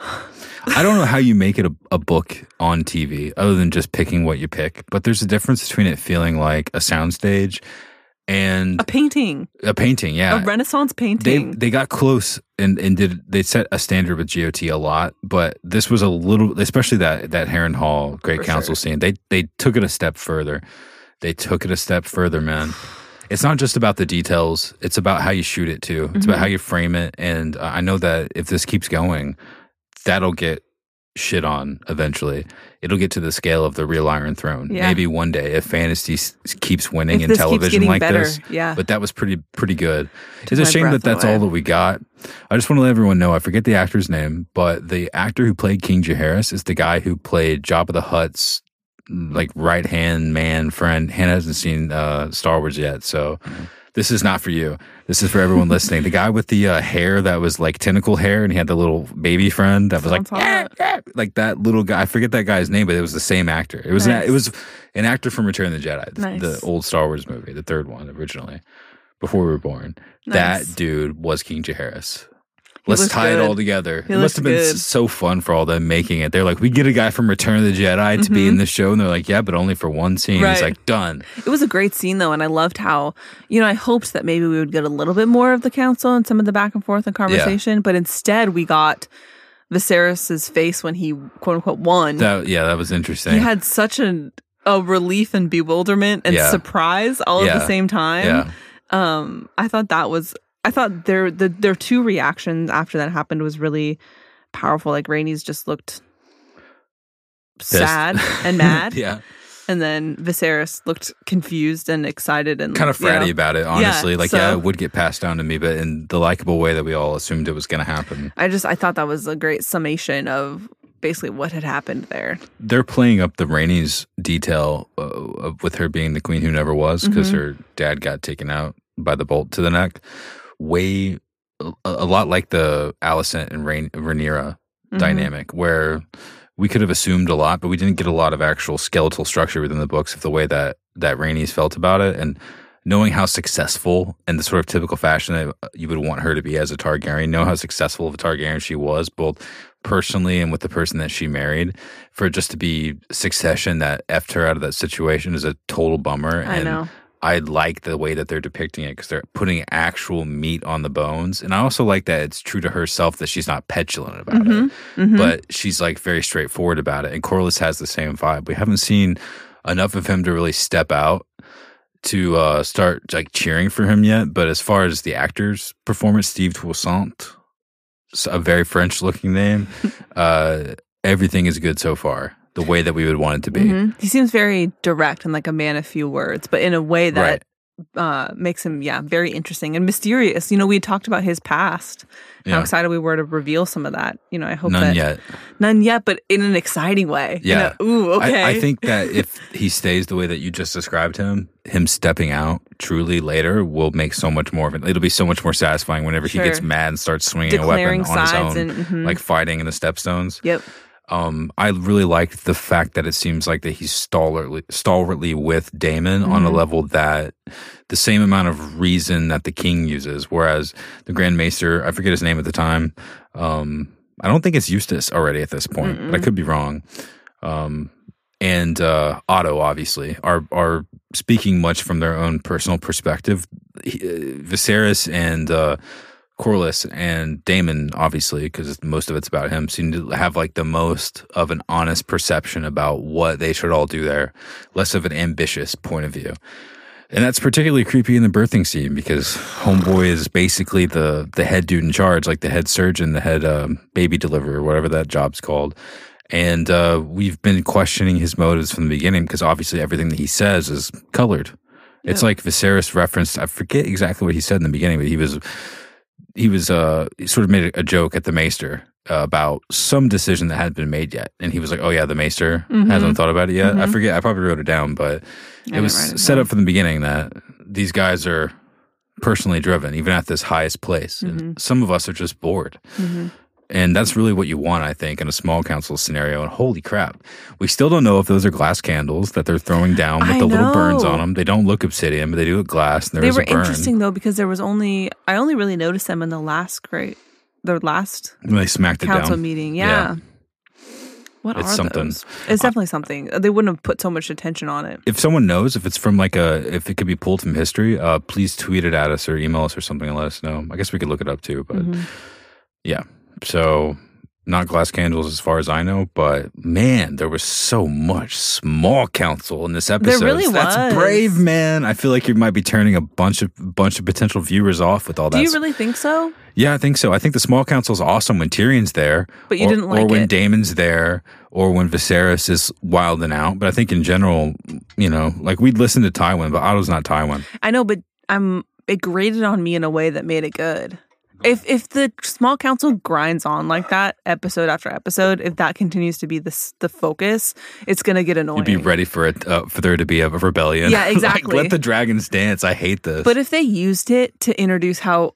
I don't know how you make it a, a book on TV other than just picking what you pick, but there's a difference between it feeling like a soundstage and a painting, a painting. Yeah, a Renaissance they painting. they got close and, and did they set a standard with GOT a lot, but this was a little, especially that that Harrenhal Great For Council sure. scene. They they took it a step further. They took it a step further, man. It's not just about the details; it's about how you shoot it too. It's Mm-hmm. about how you frame it. And uh, I know that if this keeps going, that'll get shit on eventually. It'll get to the scale of the real Iron Throne. Yeah. Maybe one day if fantasy s- keeps winning If in television like better, this. yeah. But that was pretty pretty good. Took it's a shame that that's away. all that we got. I just want to let everyone know. I forget the actor's name, but the actor who played King Jaehaerys is the guy who played Jabba the Hutt's like right hand man friend. Hannah hasn't seen uh, Star Wars yet, so this is not for you. This is for everyone listening. The guy with the uh, hair that was like tentacle hair, and he had the little baby friend that was like Sounds hot. "Yeah, yeah," like that little guy. I forget that guy's name, but it was the same actor. It was an, it was an actor from Return of the Jedi, the- Nice. the old Star Wars movie, the third one originally. before we were born. Nice. That dude was King Jaehaerys. Let's tie it all together. He it must have been good. so fun for all them making it. They're like, we get a guy from Return of the Jedi to be in the show, and they're like, yeah, but only for one scene. He's Mm-hmm. Like, done. It was a great scene though, and I loved how you know I hoped that maybe we would get a little bit more of the council and some of the back and forth and conversation, but instead we got Viserys's face when he quote unquote won. That yeah, that was interesting. he had such a a relief and bewilderment and Yeah. surprise all at the same time. yeah, Um, I thought that was I thought their the their two reactions after that happened was really powerful. Like Rhaenys just looked sad and mad. yeah, And then Viserys looked confused and excited and kind of you know, fratty about it. Honestly, like yeah, it would get passed down to me, but in the likable way that we all assumed it was going to happen. I just I thought that was a great summation of basically what had happened there. They're playing up the Rhaenys detail uh, of, with her being the queen who never was because Mhm. her dad got taken out by the bolt to the neck. Way a, a lot like the Alicent and Rain, Rhaenyra Mhm. dynamic where we could have assumed a lot, but we didn't get a lot of actual skeletal structure within the books of the way that that Rhaenys felt about it, and knowing how successful in the sort of typical fashion that you would want her to be as a Targaryen, know how successful of a Targaryen she was, both personally and with the person that she married, for it just to be succession that effed her out of that situation is a total bummer. I and know. I like the way that they're depicting it because they're putting actual meat on the bones, and I also like that it's true to herself that she's not petulant about it Mhm. Mhm. but she's like very straightforward about it. And Corlys has the same vibe. We haven't seen enough of him to really step out to uh, start like cheering for him yet. But as far as the actor's performance, Steve Toussaint, a very French looking name, uh, everything is good so far. The way that we would want it to be. Mhm. He seems very direct and like a man of few words, but in a way that Right. uh, makes him, yeah, very interesting and mysterious. You know, we talked about his past, how excited we were to reveal some of that. You know, I hope None that yet. none yet, but in an exciting way. You Yeah. know, Ooh, okay. I, I think that if he stays the way that you just described him, him stepping out truly later will make so much more of it. It'll be so much more satisfying whenever he gets mad and starts swinging a weapon on his own, and mhm. like fighting in the stepstones. yep. Um, I really liked the fact that it seems like that he's stalwartly, stalwartly with Daemon on a Mhm. level that the same amount of reason that the king uses, whereas the Grand Maester, I forget his name at the time. Um, I don't think it's Eustace already at this point, but I could be wrong. Um, and uh, Otto, obviously, are are speaking much from their own personal perspective. He, uh, Viserys and uh, Corlys and Daemon, obviously, because most of it's about him, seem to have like the most of an honest perception about what they should all do there, less of an ambitious point of view. And that's particularly creepy in the birthing scene because Homeboy is basically the the head dude in charge, like the head surgeon, the head um, baby deliverer, whatever that job's called. And uh, we've been questioning his motives from the beginning because obviously everything that he says is colored. It's like Viserys referenced. I forget exactly what he said in the beginning, but he was he was uh he sort of made a, joke at the Maester uh, about some decision that hadn't been made yet, and he was like, "Oh yeah, the Maester Mhm. hasn't thought about it yet." I Mhm. forget. I probably wrote it down, but I it was it set down. up from the beginning that these guys are personally driven, even at this highest place. And Mhm. some of us are just bored. And that's really what you want, I think, in a small council scenario. And holy crap, we still don't know if those are glass candles that they're throwing down with I the little burns on them. They don't look obsidian, but they do look glass. And there They is were a burn. interesting though because there was only I only really noticed them in the last great the last When they smacked council meeting. Yeah. Yeah. What It's are something. those? It's definitely something. They wouldn't have put so much attention on it. If someone knows if it's from like a if it could be pulled from history, uh, please tweet it at us or email us or something and let us know. I guess we could look it up too, but Mhm. yeah. So not glass candles as far as I know, but man, there was so much small council in this episode. really That's was. brave, man. I feel like you might be turning a bunch of bunch of potential viewers off with all that. Do you really think so? yeah, I think so. I think the small council is awesome when Tyrion's there, But you or, didn't like or when it. Daemon's there, or when Viserys is wilding out. But I think in general, you know, like we'd listen to Tywin, but Otto's not Tywin. I know, but I'm it grated on me in a way that made it good. If if the small council grinds on like that episode after episode, if that continues to be the the focus, it's gonna get annoying. You'd be ready for it uh, for there to be a rebellion. Yeah, Like, exactly. let the dragons dance. I hate this. But if they used it to introduce how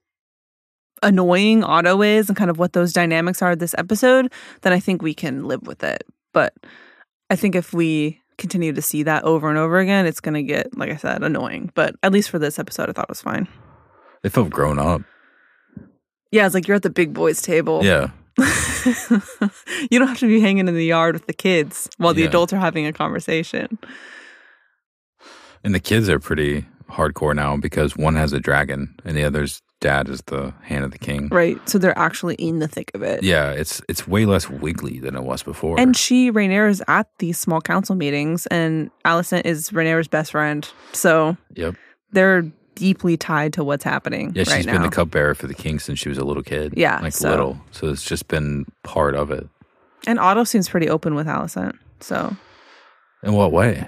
annoying Otto is and kind of what those dynamics are this episode, then I think we can live with it. But I think if we continue to see that over and over again, it's going to get, like I said, annoying. But at least for this episode, I thought it was fine. They felt grown up. Yeah, it's like you're at the big boys table. Yeah. you don't have to be hanging in the yard with the kids while the Yeah. adults are having a conversation. And the kids are pretty hardcore now because one has a dragon and the other's dad is the hand of the king. Right. So they're actually in the thick of it. Yeah, it's it's way less wiggly than it was before. And she, Rhaenyra, is at these small council meetings, and Alicent is Rhaenyra's best friend. So yep. they're deeply tied to what's happening. Yeah, she's right been now. the cupbearer for the king since she was a little kid. Yeah, Like so- little. So it's just been part of it. And Otto seems pretty open with Alicent. So In what way?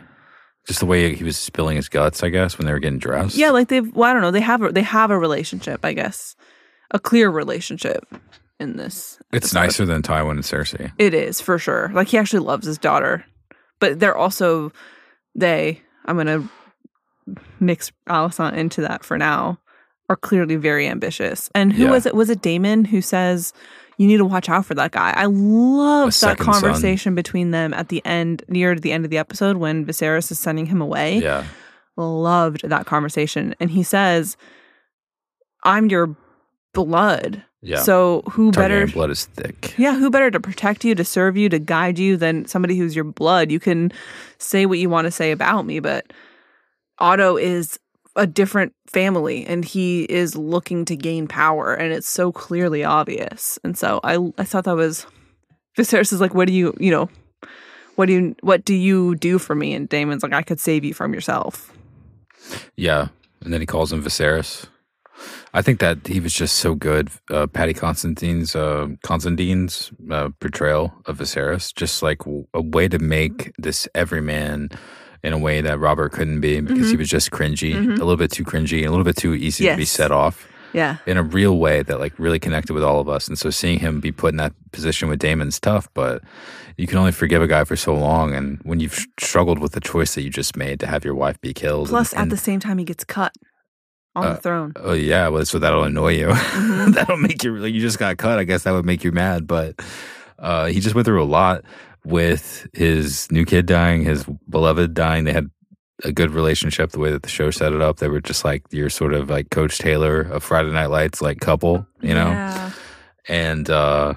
Just the way he was spilling his guts, I guess, when they were getting dressed. yeah, like they've well, I don't know, they have a, they have a relationship, I guess, a clear relationship in this. It's nicer than Tywin and Cersei. It is for sure. Like he actually loves his daughter, but they're also they. I'm gonna mix Alicent into that for now. Are clearly very ambitious. And who Yeah. was it? Was it Daemon who says you need to watch out for that guy? I loved that second son. conversation between them at the end, near the end of the episode when Viserys is sending him away. Yeah. Loved that conversation, and he says, "I'm your blood." Yeah. So who better? Targaryen blood is thick. Yeah, who better to protect you, to serve you, to guide you than somebody who's your blood? You can say what you want to say about me, but Otto is a different family and he is looking to gain power and it's so clearly obvious. And so I I thought that was Viserys is like, what do you you know, what do you what do you do for me? And Daemon's like, I could save you from yourself. Yeah. And then he calls him Viserys. I think that he was just so good. Uh, Paddy Considine's uh, Considine's uh, portrayal of Viserys, just like a way to make this everyman in a way that Robert couldn't be because he was just cringy, a little bit too cringy, a little bit too easy to be set off Yeah. in a real way that like really connected with all of us. And so seeing him be put in that position with Daemon's tough, but you can only forgive a guy for so long. And when you've struggled with the choice that you just made to have your wife be killed, Plus and, at the same time he gets cut on Uh, the throne. Oh yeah, well, so that'll annoy you. Mm-hmm. that'll make you like you just got cut. I guess that would make you mad. But uh, he just went through a lot with his new kid dying, his beloved dying. They had a good relationship. The way that the show set it up, they were just like your sort of like Coach Taylor of Friday Night Lights, like couple, you know. Yeah. And uh,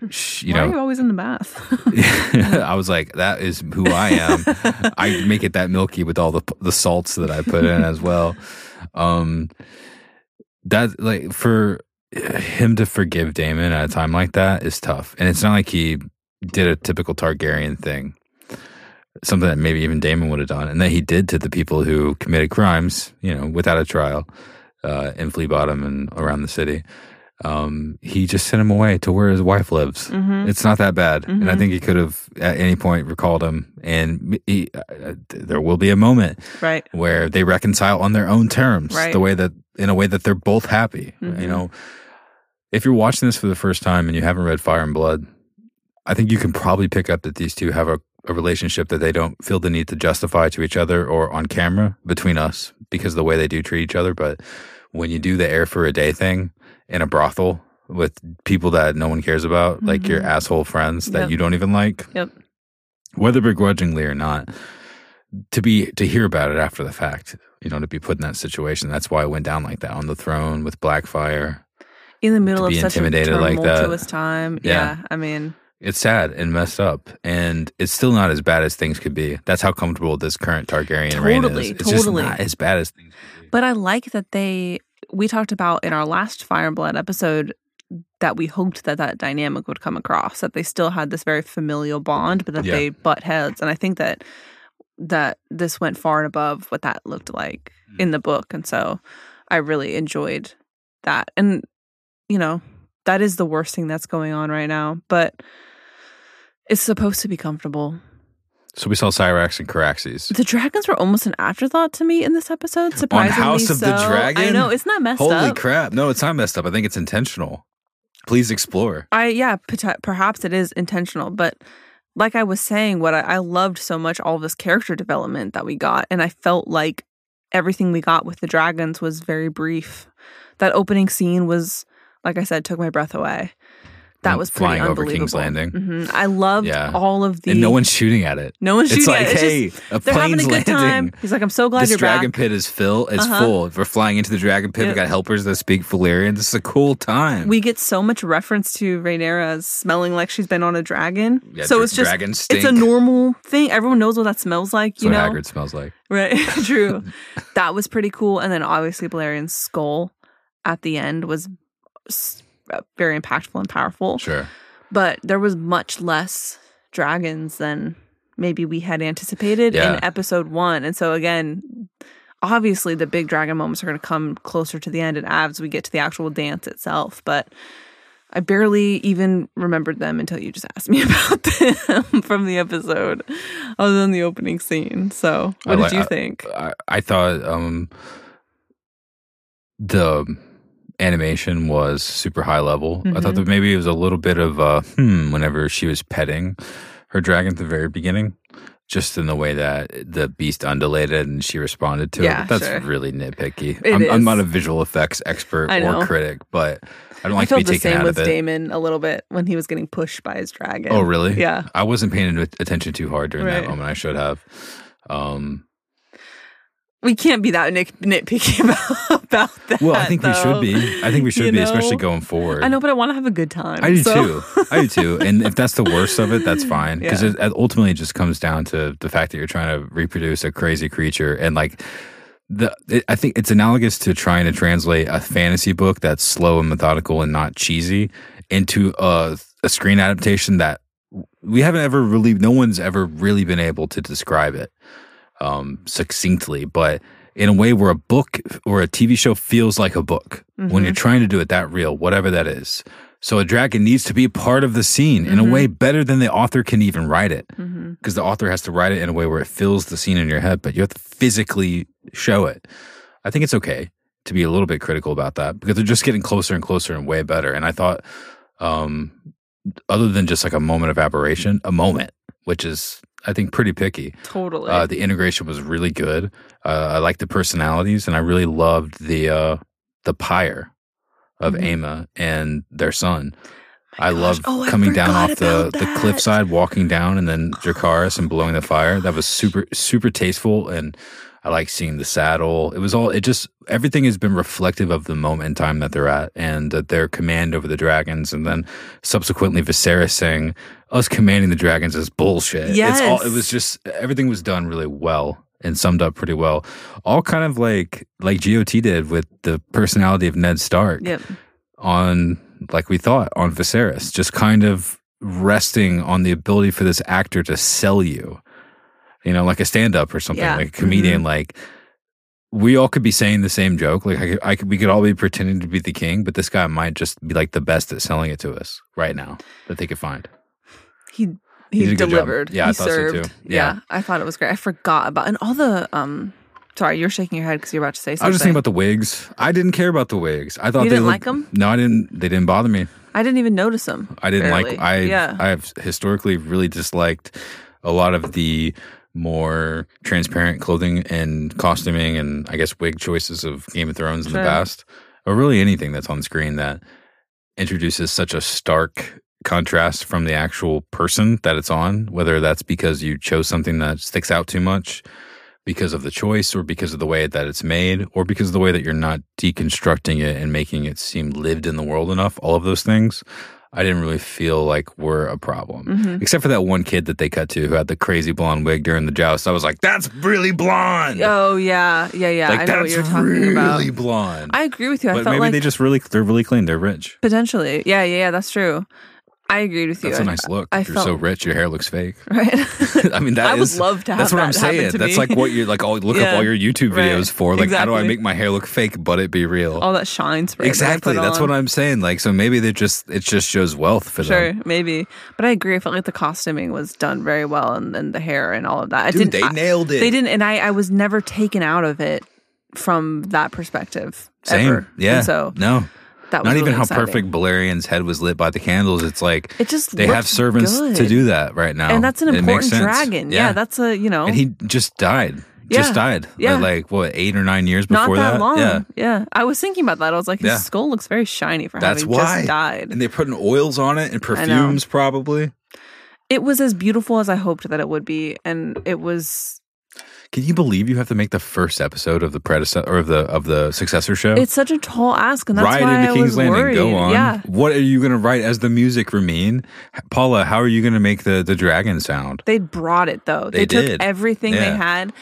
you Why are know, you always in the bath? I was like, that is who I am. I make it that milky with all the the salts that I put in as well. Um, that like for him to forgive Daemon at a time like that is tough, and it's not like he did a typical Targaryen thing, something that maybe even Daemon would have done, and that he did to the people who committed crimes, you know, without a trial, uh, in Flea Bottom and around the city. Um, he just sent him away to where his wife lives. Mhm. It's not that bad, and I Mhm. think he could have at any point recalled him. And he, uh, there will be a moment right. where they reconcile on their own terms, Right. the way that in a way that they're both happy. Mhm. You know, if you're watching this for the first time and you haven't read Fire and Blood, I think you can probably pick up that these two have a, a relationship that they don't feel the need to justify to each other or on camera between us because of the way they do treat each other. But when you do the air for a day thing in a brothel with people that no one cares about, like your Mhm. asshole friends that Yep. you don't even like, Yep. whether begrudgingly or not, to be to hear about it after the fact, you know, to be put in that situation. That's why it went down like that on the throne with Blackfire. in the middle of such a intimidated like tumultuous time. Yeah. Yeah. I mean, It's sad and messed up, and it's still not as bad as things could be. That's how comfortable this current Targaryen reign is. Totally, It's just not as bad as things could be. but I like that they. We talked about in our last Fire and Blood episode that we hoped that that dynamic would come across. That they still had this very familial bond, but that Yeah. they butt heads. And I think that that this went far and above what that looked like Mm. in the book, and so I really enjoyed that. And you know, that is the worst thing that's going on right now, but. It's supposed to be comfortable. So we saw Syrax and Caraxes. The dragons were almost an afterthought to me in this episode. Surprisingly, House of the so. Dragon? I know it's not messed Holy up. Holy crap! No, it's not messed up. I think it's intentional. Please explore. I yeah, perhaps it is intentional, but like I was saying, what I, I loved so much all this character development that we got, and I felt like everything we got with the dragons was very brief. That opening scene was, like I said, took my breath away. That was pretty flying over King's. Landing. Mhm. I loved Yeah. all of the And no one's shooting at it. no one's It's shooting like, at it. It's hey, just- a having a plane's good time. landing. He's like, I'm so glad this you're dragon back. pit is full. Is Uh-huh. full. We're flying into the dragon pit. Yep. We got helpers that speak Valyrian. This is a cool time. We get so much reference to Rhaenyra smelling like she's been on a dragon. Yeah, so dra- it's just dragons it's a normal thing. Everyone knows what that smells like. That's You what know, Hagrid smells like. right? True. that was pretty cool. And then obviously Balerion's skull at the end was very impactful and powerful. Sure. But there was much less dragons than maybe we had anticipated Yeah. in episode one. And so again, obviously the big dragon moments are going to come closer to the end and as we get to the actual dance itself. But I barely even remembered them until you just asked me about them from the episode, other than the opening scene. So, what like- did you I- think? I, I thought um, the animation was super high level. I thought Mhm. that maybe it was a little bit of a hmm whenever she was petting her dragon at the very beginning. Just in the way that the beast undulated and she responded to Yeah, it. That's sure. really nitpicky. I'm, I'm not a visual effects expert or critic, but I don't I like to felt be the taken same out with of it. Daemon a little bit when he was getting pushed by his dragon. Oh, really? Yeah. I wasn't paying attention too hard during that moment. I should have. Um, We can't be that nit- nitpicky about, about that. well, I think we should be. I think we should You be, especially going forward. I know, but I want to have a good time. I do so- too. I do too. And if that's the worst of it, that's fine because Yeah. it, it ultimately just comes down to the fact that you're trying to reproduce a crazy creature and like the. It, I think it's analogous to trying to translate a fantasy book that's slow and methodical and not cheesy into a, a screen adaptation that we haven't ever really. No one's ever really been able to describe it um, succinctly, but. In a way where a book or a TV show feels like a book when you're trying to do it that real, whatever that is. So a dragon needs to be part of the scene in a way better than the author can even write it. Because the author has to write it in a way where it fills the scene in your head, but you have to physically show it. I think it's okay to be a little bit critical about that because they're just getting closer and closer and way better. And I thought, um, other than just like a moment of aberration, a moment, which is, I think, pretty picky. Totally. Uh, the integration was really good. Uh, I liked the personalities, and I really loved the uh, the pyre of Mhm. Aemma and their son. I gosh. love Oh, I coming down off the, the cliffside, walking down, and then Dracarys and blowing the fire. That was super super tasteful, and I like seeing the saddle. It was all it just everything has been reflective of the moment in time that they're at, and that their command over the dragons, and then subsequently Viserys saying us commanding the dragons is bullshit. It's all, it was just everything was done really well and summed up pretty well. All kind of like like GOT did with the personality of Ned Stark yep. on like we thought on Viserys, just kind of resting on the ability for this actor to sell you. You know, like a stand up or something, Yeah. like a comedian like we all could be saying the same joke. Like I could, I could, we could all be pretending to be the king, but this guy might just be like the best at selling it to us right now that they could find. He He he, did a good job. delivered. Yeah, I he thought so, served. too. Yeah. Yeah. I thought it was great. I forgot about and all the um. Sorry, you're shaking your head because you're about to say something. I was just thinking about the wigs. I didn't care about the wigs. I thought You they didn't looked- like 'em? No, I didn't. They didn't bother me. I didn't even notice them. I didn't barely. like. I yeah. I have historically really disliked a lot of the more transparent clothing and costuming and I guess wig choices of Game of Thrones in the past, or really anything that's on screen that introduces such a stark contrast from the actual person that it's on. Whether that's because you chose something that sticks out too much. Because of the choice, or because of the way that it's made, or because of the way that you're not deconstructing it and making it seem lived in the world enough, all of those things, I didn't really feel like we were a problem. Mhm. Except for that one kid that they cut to who had the crazy blonde wig during the joust. I was like, that's really blonde. Oh yeah, yeah, yeah. like I know what that's you're talking really about. blonde. I agree with you. I but felt maybe like they just really they're really clean. They're rich. potentially. Yeah, yeah, yeah. That's true. I agreed with you. That's a nice look. I if you're felt so rich, your hair looks fake. right. I mean, that I would love to have That's what I'm saying. That's me. like what you're like. Oh, look Yeah. up all your YouTube Right. videos for. Like, how do I make my hair look fake but it be real? all that shine spray. exactly. put That's on. what I'm saying. Like, so maybe they just it just shows wealth for Sure, them. maybe, but I agree. I felt like the costuming was done very well, and, then the hair and all of that. I Dude, didn't, they nailed it. They didn't, and I, I was never taken out of it from that perspective. Same. ever. Yeah. And so no. That was Not even really how exciting. perfect Balerion's head was lit by the candles. It's like It just they have servants good. to do that right now, and that's an important dragon. Yeah. that's a you know. and he just died. just Yeah. died. Yeah. Like, like, what, eight or nine years before that, long. Yeah. Yeah. I was thinking about that. I was like, his Yeah. skull looks very shiny for That's having why. just died. And they're putting oils on it and perfumes, probably. it was as beautiful as I hoped that it would be, and it was. Can you believe you have to make the first episode of the predecessor or of the of the successor show? It's such a tall ask, and that's Ride why into I King's was Landing. worried. Go on. Yeah, What are you going to write as the music, Ramin? Paula, how are you going to make the the dragon sound? they brought it though. They took did. everything they had,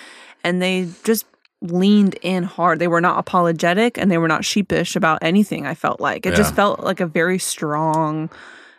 and they just leaned in hard. They were not apologetic, and they were not sheepish about anything. I felt like it just felt like a very strong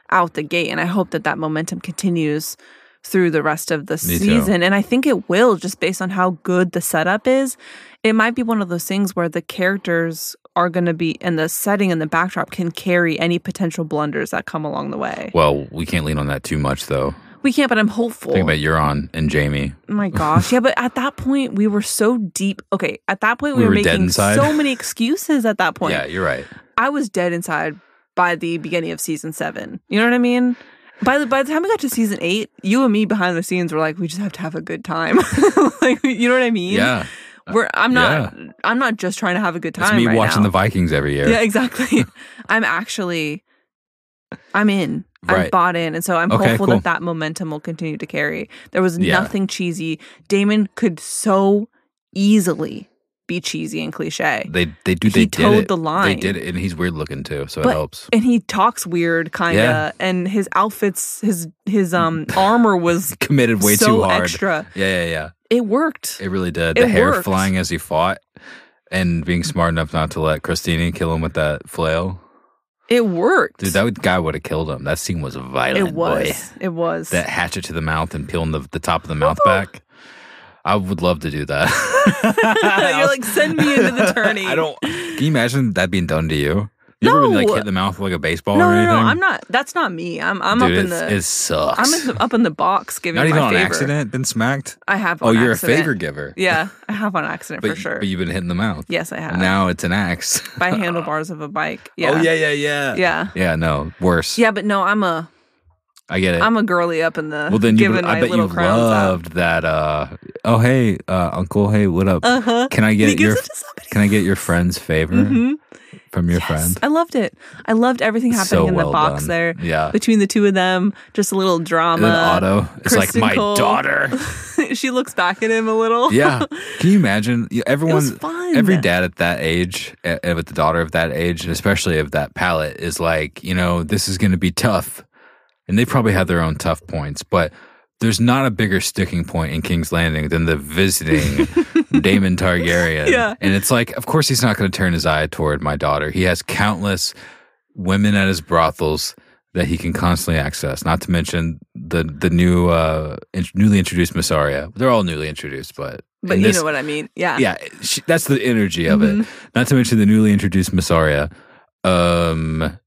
out the gate, and I hope that that momentum continues through the rest of the Me too. season. And I think it will, just based on how good the setup is. It might be one of those things where the characters are going to be, and the setting and the backdrop can carry any potential blunders that come along the way. Well, we can't lean on that too much, though. We can't, but I'm hopeful. Think about Euron and Jaime. Oh my gosh. Yeah, but at that point we were so deep. Okay, at that point we, We were, were making so many excuses at that point. Yeah, you're right. I was dead inside by the beginning of season 7. You know what I mean? By the by the time we got to season 8, you and me behind the scenes were like we just have to have a good time. like you know what I mean? Yeah, We're I'm not I'm not just trying to have a good time it's me right watching now. the Vikings every year. Yeah, exactly. I'm actually I'm in. I'm bought in. And so I'm Okay, hopeful cool. that that momentum will continue to carry. There was Yeah. nothing cheesy. Daemon could so easily be cheesy and cliche. They they do. He They did towed it. the line. They did it, and he's weird looking too, so it helps. And he talks weird kind of Yeah. and his outfits his his um armor was Committed way so too hard. extra. Yeah, yeah, yeah. It worked. It really did. It the hair worked. flying as he fought, and being smart enough not to let Criston kill him with that flail. It worked. Dude, that guy would have killed him. That scene was violent. it was. boy. It was. That hatchet to the mouth and peeling the, the top of the mouth back. I would love to do that. You're like send me into the tourney. I don't. Can you imagine that being done to you? You ever been like No. hit the mouth with like a baseball No, or no, anything? no. I'm not. That's not me. I'm. I'm Dude, up in the. it sucks. I'm in up in the box giving not even on favor. accident. Been smacked. I have. Oh, you're accident. a favor giver. Yeah, I have on accident but, for sure. But you've been hitting the mouth. yes, I have. And now it's an axe. by handlebars of a bike. Yeah. Oh yeah, yeah, yeah. Yeah. Yeah. No, worse. Yeah, but no, I'm a I get it. I'm a girly up in the well, then you. giving I bet you little crowns out. loved that. uh Oh hey, uh Uncle. Hey, what up? Uh-huh. Can I get your it to somebody. Can I get your friend's favor Mhm. from your Yes. friend? I loved it. I loved everything happening So in the box done. there. Yeah. Between the two of them, just a little drama. Otto, it's like my Cole. daughter. she looks back at him a little. yeah. Can you imagine? Everyone, every dad at that age, uh, uh, with the daughter of that age, and especially of that palate, is like, you know, this is going to be tough. And they probably have their own tough points, but there's not a bigger sticking point in King's Landing than the visiting Daemon Targaryen. Yeah. And it's like, of course, he's not going to turn his eye toward my daughter. He has countless women at his brothels that he can constantly access. Not to mention the the new uh, in, newly introduced Mysaria. They're all newly introduced, but But in you this- know what I mean. Yeah. yeah, she, that's the energy of Mm-hmm. it. Not to mention the newly introduced Mysaria. Um,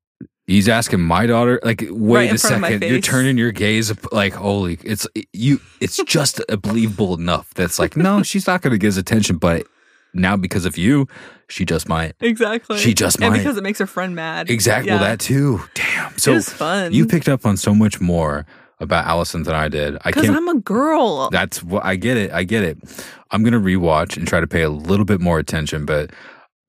he's asking my daughter, like, wait Right a front of my second, you're turning your gaze like, holy, it's you. It's just believable enough that's like, no, she's not going to get his attention, but now because of you, she just might. Exactly. She just and might. because it makes her friend mad. Exactly. Yeah. Well, that too. Damn. So was fun. You picked up on so much more about Alicent than I did. I Because can't. I'm a girl. That's what I get it. I get it. I'm gonna rewatch and try to pay a little bit more attention, but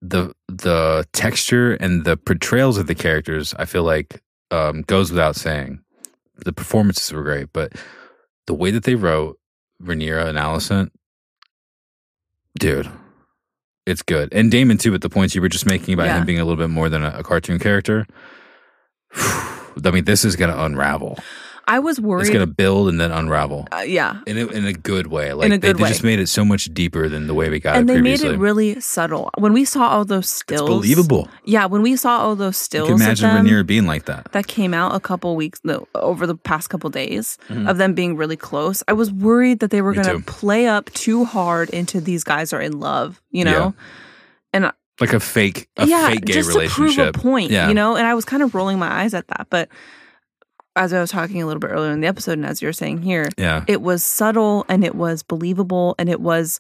the the texture and the portrayals of the characters, I feel like, um, goes without saying. The performances were great, but the way that they wrote Rhaenyra and Alicent, dude, it's good. And Daemon too, with the points you were just making about Yeah. him being a little bit more than a, a cartoon character. I mean, this is gonna unravel. I was worried. It's gonna build and then unravel uh, yeah. in a, in a good way. Like a they, good they way. just made it so much deeper than the way we got And it they made it really subtle. When we saw all those stills, it's believable. Yeah, when we saw all those You stills, can imagine them, Rhaenyra being like that. that came out a couple weeks no, over the past couple days Mm-hmm. of them being really close. I was worried that they were going to play up too hard into these guys are in love, you know? And Like a fake, a yeah, fake gay just relationship. to prove a point, Yeah. you know. And I was kind of rolling my eyes at that, but as I was talking a little bit earlier in the episode, and as you're saying here, Yeah, it was subtle and it was believable and it was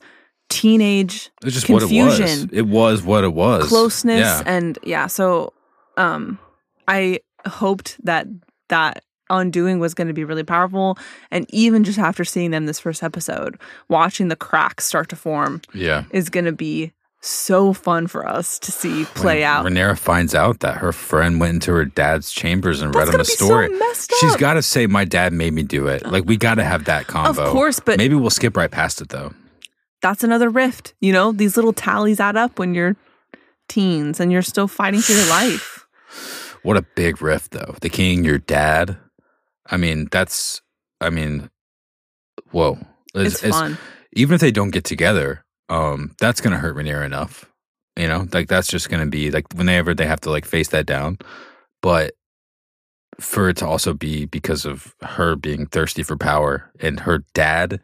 teenage it's just what it was. confusion. It was what it was. closeness Yeah. and yeah. So, um, I hoped that that undoing was going to be really powerful. And even just after seeing them this first episode, watching the cracks start to form Yeah. is going to be so fun for us to see play When out. Rhaenyra finds out that her friend went into her dad's chambers and That's read him a so story. messed She's got to say, "My dad made me do it." Like we got to have that combo. Of course, but- maybe we'll skip right past it though. That's another rift. You know, these little tallies add up when you're teens and you're still fighting for your life. What a big rift, though. The king, your dad. I mean, that's. I mean, whoa. It's as- fun. even if they don't get together, um, that's gonna hurt Rhaenyra enough. You know, like that's just gonna be like whenever they have to like face that down. But for it to also be because of her being thirsty for power and her dad,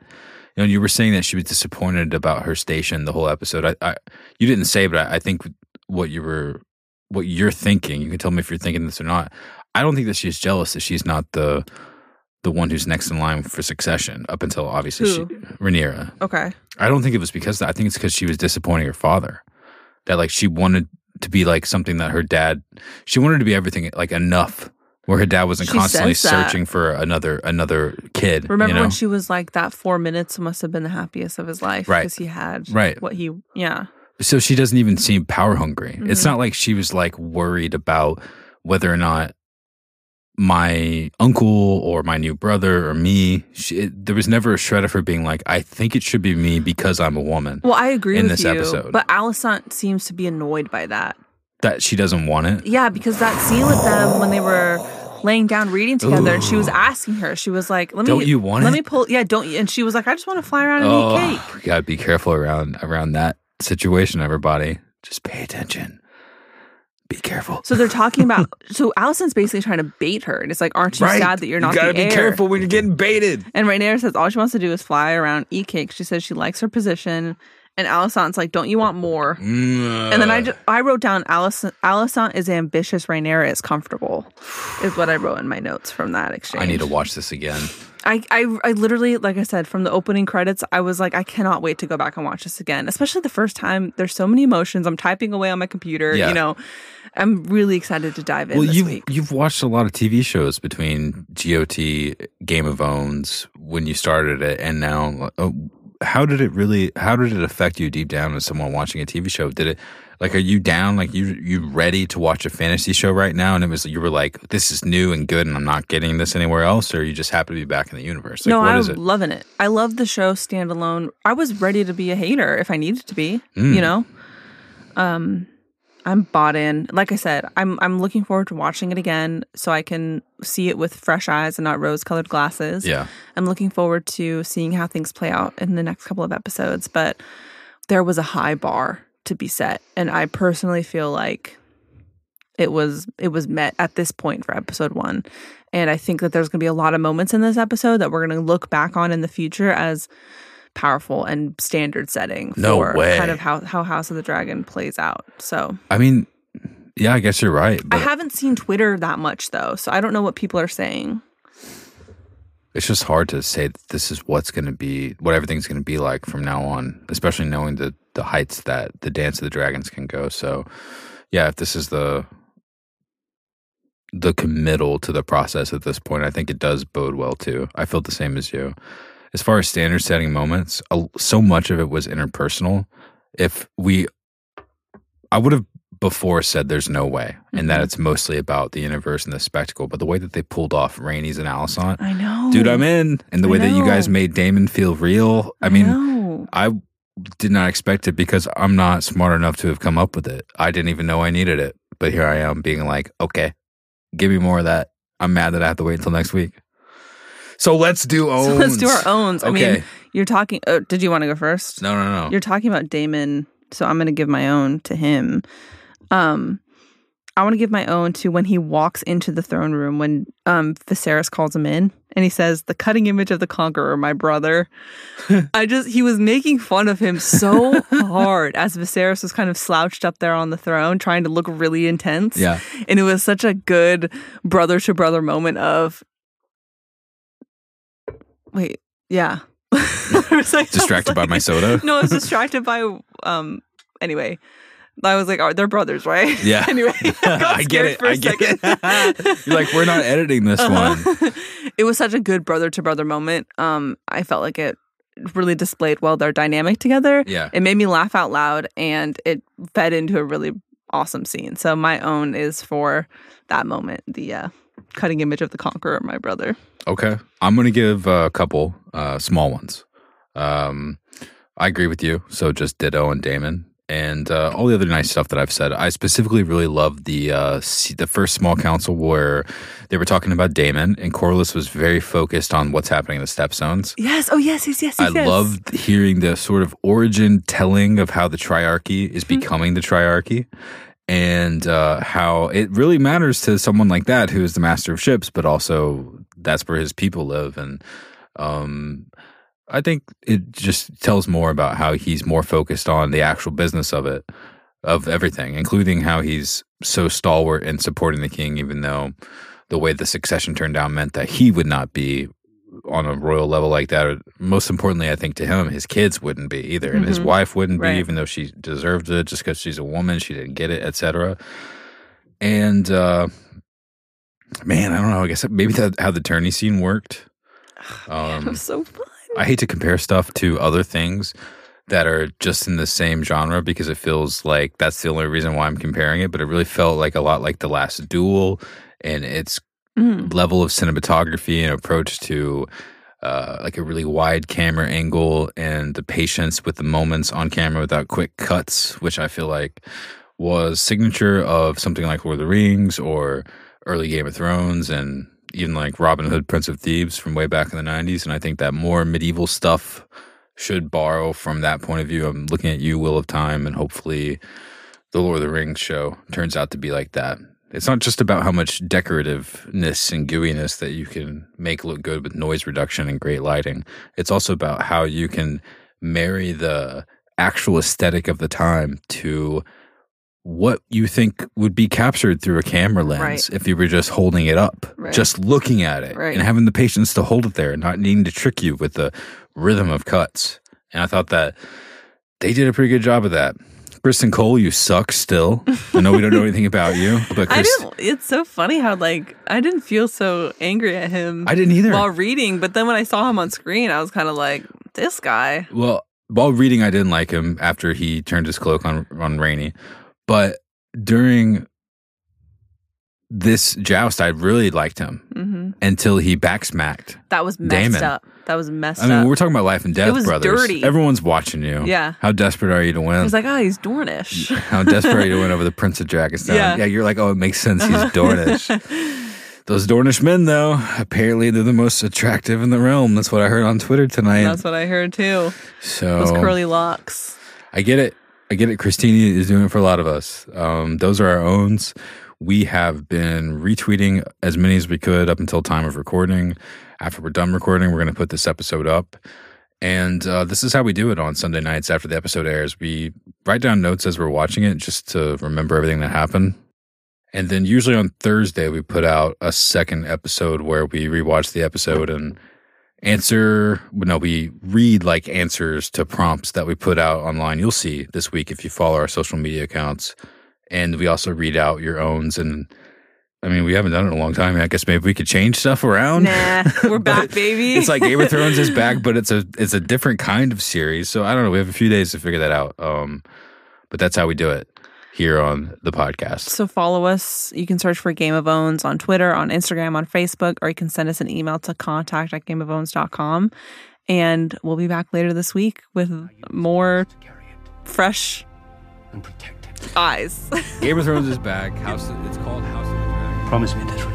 you know, you were saying that she was disappointed about her station the whole episode. I, I you didn't say, but I, I think what you were, what you're thinking, you can tell me if you're thinking this or not. I don't think that she's jealous that she's not the the one who's next in line for succession up until obviously she, Rhaenyra. Okay. I don't think it was because of that. I think it's because she was disappointing her father. That like she wanted to be like something that her dad. She wanted to be everything like enough, where her dad wasn't She constantly says that. searching for another another kid. Remember you know? when she was like that four minutes must have been the happiest of his life Right. because he had Right. what he yeah so she doesn't even seem power hungry. It's Mhm. not like she was like worried about whether or not my uncle or my new brother or me. She, there was never a shred of her being like, I think it should be me because I'm a woman. well I agree In with this you episode. but Alicent seems to be annoyed by that That she doesn't want it. yeah because that scene with them when they were laying down reading together and she was asking her she was like let me Don't you want let it? me pull yeah don't you and she was like I just want to fly around and Oh, eat cake you gotta be careful around around that situation. Everybody, just pay attention. Be careful. so they're talking about so Alicent's basically trying to bait her and it's like aren't you sad that you're not You gotta be heir? careful when you're getting baited. And Rhaenyra says all she wants to do is fly around, eat cake. She says she likes her position. And Alicent's like, "Don't you want more?" And then I, just, I wrote down Alicent, Alicent is ambitious, Rhaenyra is comfortable, is what I wrote in my notes from that exchange. I need to watch this again. I, I, I literally, like I said, from the opening credits, I was like, I cannot wait to go back and watch this again, especially the first time. There's so many emotions. I'm typing away on my computer. Yeah. You know, I'm really excited to dive in Well, this you've week. you've watched a lot of TV shows between GOT, Game of Owns, when you started it, and now. Uh, how did it really? How did it affect you deep down as someone watching a TV show? Did it like? Are you down? Like you you ready to watch a fantasy show right now? And it was you were like, this is new and good, and I'm not getting this anywhere else. Or you just happy to be back in the universe? Like, no, I'm loving it. I love the show standalone. I was ready to be a hater if I needed to be. Mm. You know, um, I'm bought in. Like I said, I'm I'm looking forward to watching it again so I can see it with fresh eyes and not rose-colored glasses. Yeah. I'm looking forward to seeing how things play out in the next couple of episodes. But there was a high bar to be set, and I personally feel like it was it was met at this point for episode one. And I think that there's going to be a lot of moments in this episode that we're going to look back on in the future as powerful and standard setting No for way. kind of how, how House of the Dragon plays out. So I mean, yeah, I guess you're right. I haven't seen Twitter that much though, so I don't know what people are saying. it's just hard to say that this is what's going to be, what everything's going to be like from now on, especially knowing the the heights that the Dance of the Dragons can go. So, yeah, if this is the the committal to the process at this point, I think it does bode well too. I felt the same as you. As far as standard setting moments, so much of it was interpersonal. If we, I would have before said there's no way, and that Mhm. it's mostly about the universe and the spectacle. But the way that they pulled off Rhaenys and Alicent, I know. dude, I'm in. And the I way that you guys made Daemon feel real, I mean, know. I did not expect it because I'm not smart enough to have come up with it. I didn't even know I needed it. But here I am being like, okay, give me more of that. I'm mad that I have to wait until next week. So let's do owns. So let's do our owns. I mean, you're talking. Uh, did you want to go first? No, no, no. You're talking about Daemon, so I'm going to give my own to him. Um, I want to give my own to when he walks into the throne room when um Viserys calls him in and he says, "The cutting image of the conqueror, my brother." I just he was making fun of him so hard as Viserys was kind of slouched up there on the throne, trying to look really intense. yeah. and it was such a good brother to brother moment of. Wait, yeah. Like- Distracted by my soda. no, I was distracted by um anyway. I was like, oh, they're brothers, right? Yeah. anyway, I, I get it. For a I get second. it. You're like, we're not editing this one. it was such a good brother to brother moment. Um, I felt like it really displayed well their dynamic together. Yeah. It made me laugh out loud and it fed into a really awesome scene. So my own is for that moment, the uh, cutting image of the conqueror, my brother. Okay. I'm going to give a couple uh, small ones. Um, I agree with you. So just Ditto and Daemon. And uh, all the other nice stuff that I've said. I specifically really loved the uh, the first small council where they were talking about Daemon, and Corlys was very focused on what's happening in the Stepstones. Yes. Oh, yes, yes, yes, I yes. yes. loved hearing the sort of origin telling of how the triarchy is Mm-hmm. becoming the triarchy and uh, how it really matters to someone like that who is the master of ships, but also that's where his people live. And um, I think it just tells more about how he's more focused on the actual business of it, of everything, including how he's so stalwart in supporting the king, even though the way the succession turned out meant that he would not be on a royal level like that. Or most importantly, I think to him, his kids wouldn't be either, and his Mhm. wife wouldn't be, even though she deserved it, just because she's a woman, she didn't get it, etc. And uh, man, I don't know. I guess maybe that how the tourney scene worked. Man, it Um, was so fun. I hate to compare stuff to other things that are just in the same genre because it feels like that's the only reason why I'm comparing it. But it really felt like a lot like The Last Duel and its Mm. level of cinematography and approach to uh, like a really wide camera angle and the patience with the moments on camera without quick cuts, which I feel like was signature of something like Lord of the Rings or early Game of Thrones and even like Robin Hood, Prince of Thieves from way back in the 90s. And I think that more medieval stuff should borrow from that point of view. I'm looking at you, Wheel of Time, and hopefully the Lord of the Rings show turns out to be like that. It's not just about how much decorativeness and gooiness that you can make look good with noise reduction and great lighting. It's also about how you can marry the actual aesthetic of the time to what you think would be captured through a camera lens Right. if you were just holding it up, Right. just looking at it Right. and having the patience to hold it there, not needing to trick you with the rhythm of cuts. And I thought that they did a pretty good job of that. Criston Cole, you suck still. I know we don't know anything about you, but I Chris, didn't. It's so funny how like I didn't feel so angry at him I didn't either. while reading, but then when I saw him on screen, I was kind of like, this guy. Well, while reading, I didn't like him after he turned his cloak on on Rainy, but during this joust, I really liked him hmm until he backsmacked. That was messed Daemon. up. That was messed up. I mean, up. we're talking about life and death, it was brothers. dirty. Everyone's watching you. Yeah. How desperate are you to win? He's like, oh, he's Dornish. How desperate are you to win over the Prince of Dragonstone? Yeah. yeah, you're like, oh, it makes sense. He's Dornish. Those Dornish men, though, apparently they're the most attractive in the realm. That's what I heard on Twitter tonight. That's what I heard too. so Those curly locks. I get it. I get it. Criston is doing it for a lot of us. Um, those are our owns. We have been retweeting as many as we could up until time of recording. After we're done recording, we're going to put this episode up. And uh, this is how we do it on Sunday nights after the episode airs. We write down notes as we're watching it just to remember everything that happened. And then usually on Thursday, we put out a second episode where we rewatch the episode and answer no we read like answers to prompts that we put out online. You'll see this week if you follow our social media accounts. And we also read out your owns. And i mean we haven't done it in a long time. I guess maybe we could change stuff around. Nah, we're back, baby. it's like game of thrones is back but it's a it's a different kind of series. So i don't know. We have a few days to figure that out. Um but that's how we do it here on the podcast So follow us. You can search for Game of Owns on Twitter, on Instagram, on Facebook, or you can send us an email to contact at gameofowns.com. And we'll be back later this week with more To carry it fresh and protect eyes. game of thrones is back house it's called house of the dragon Promise me this,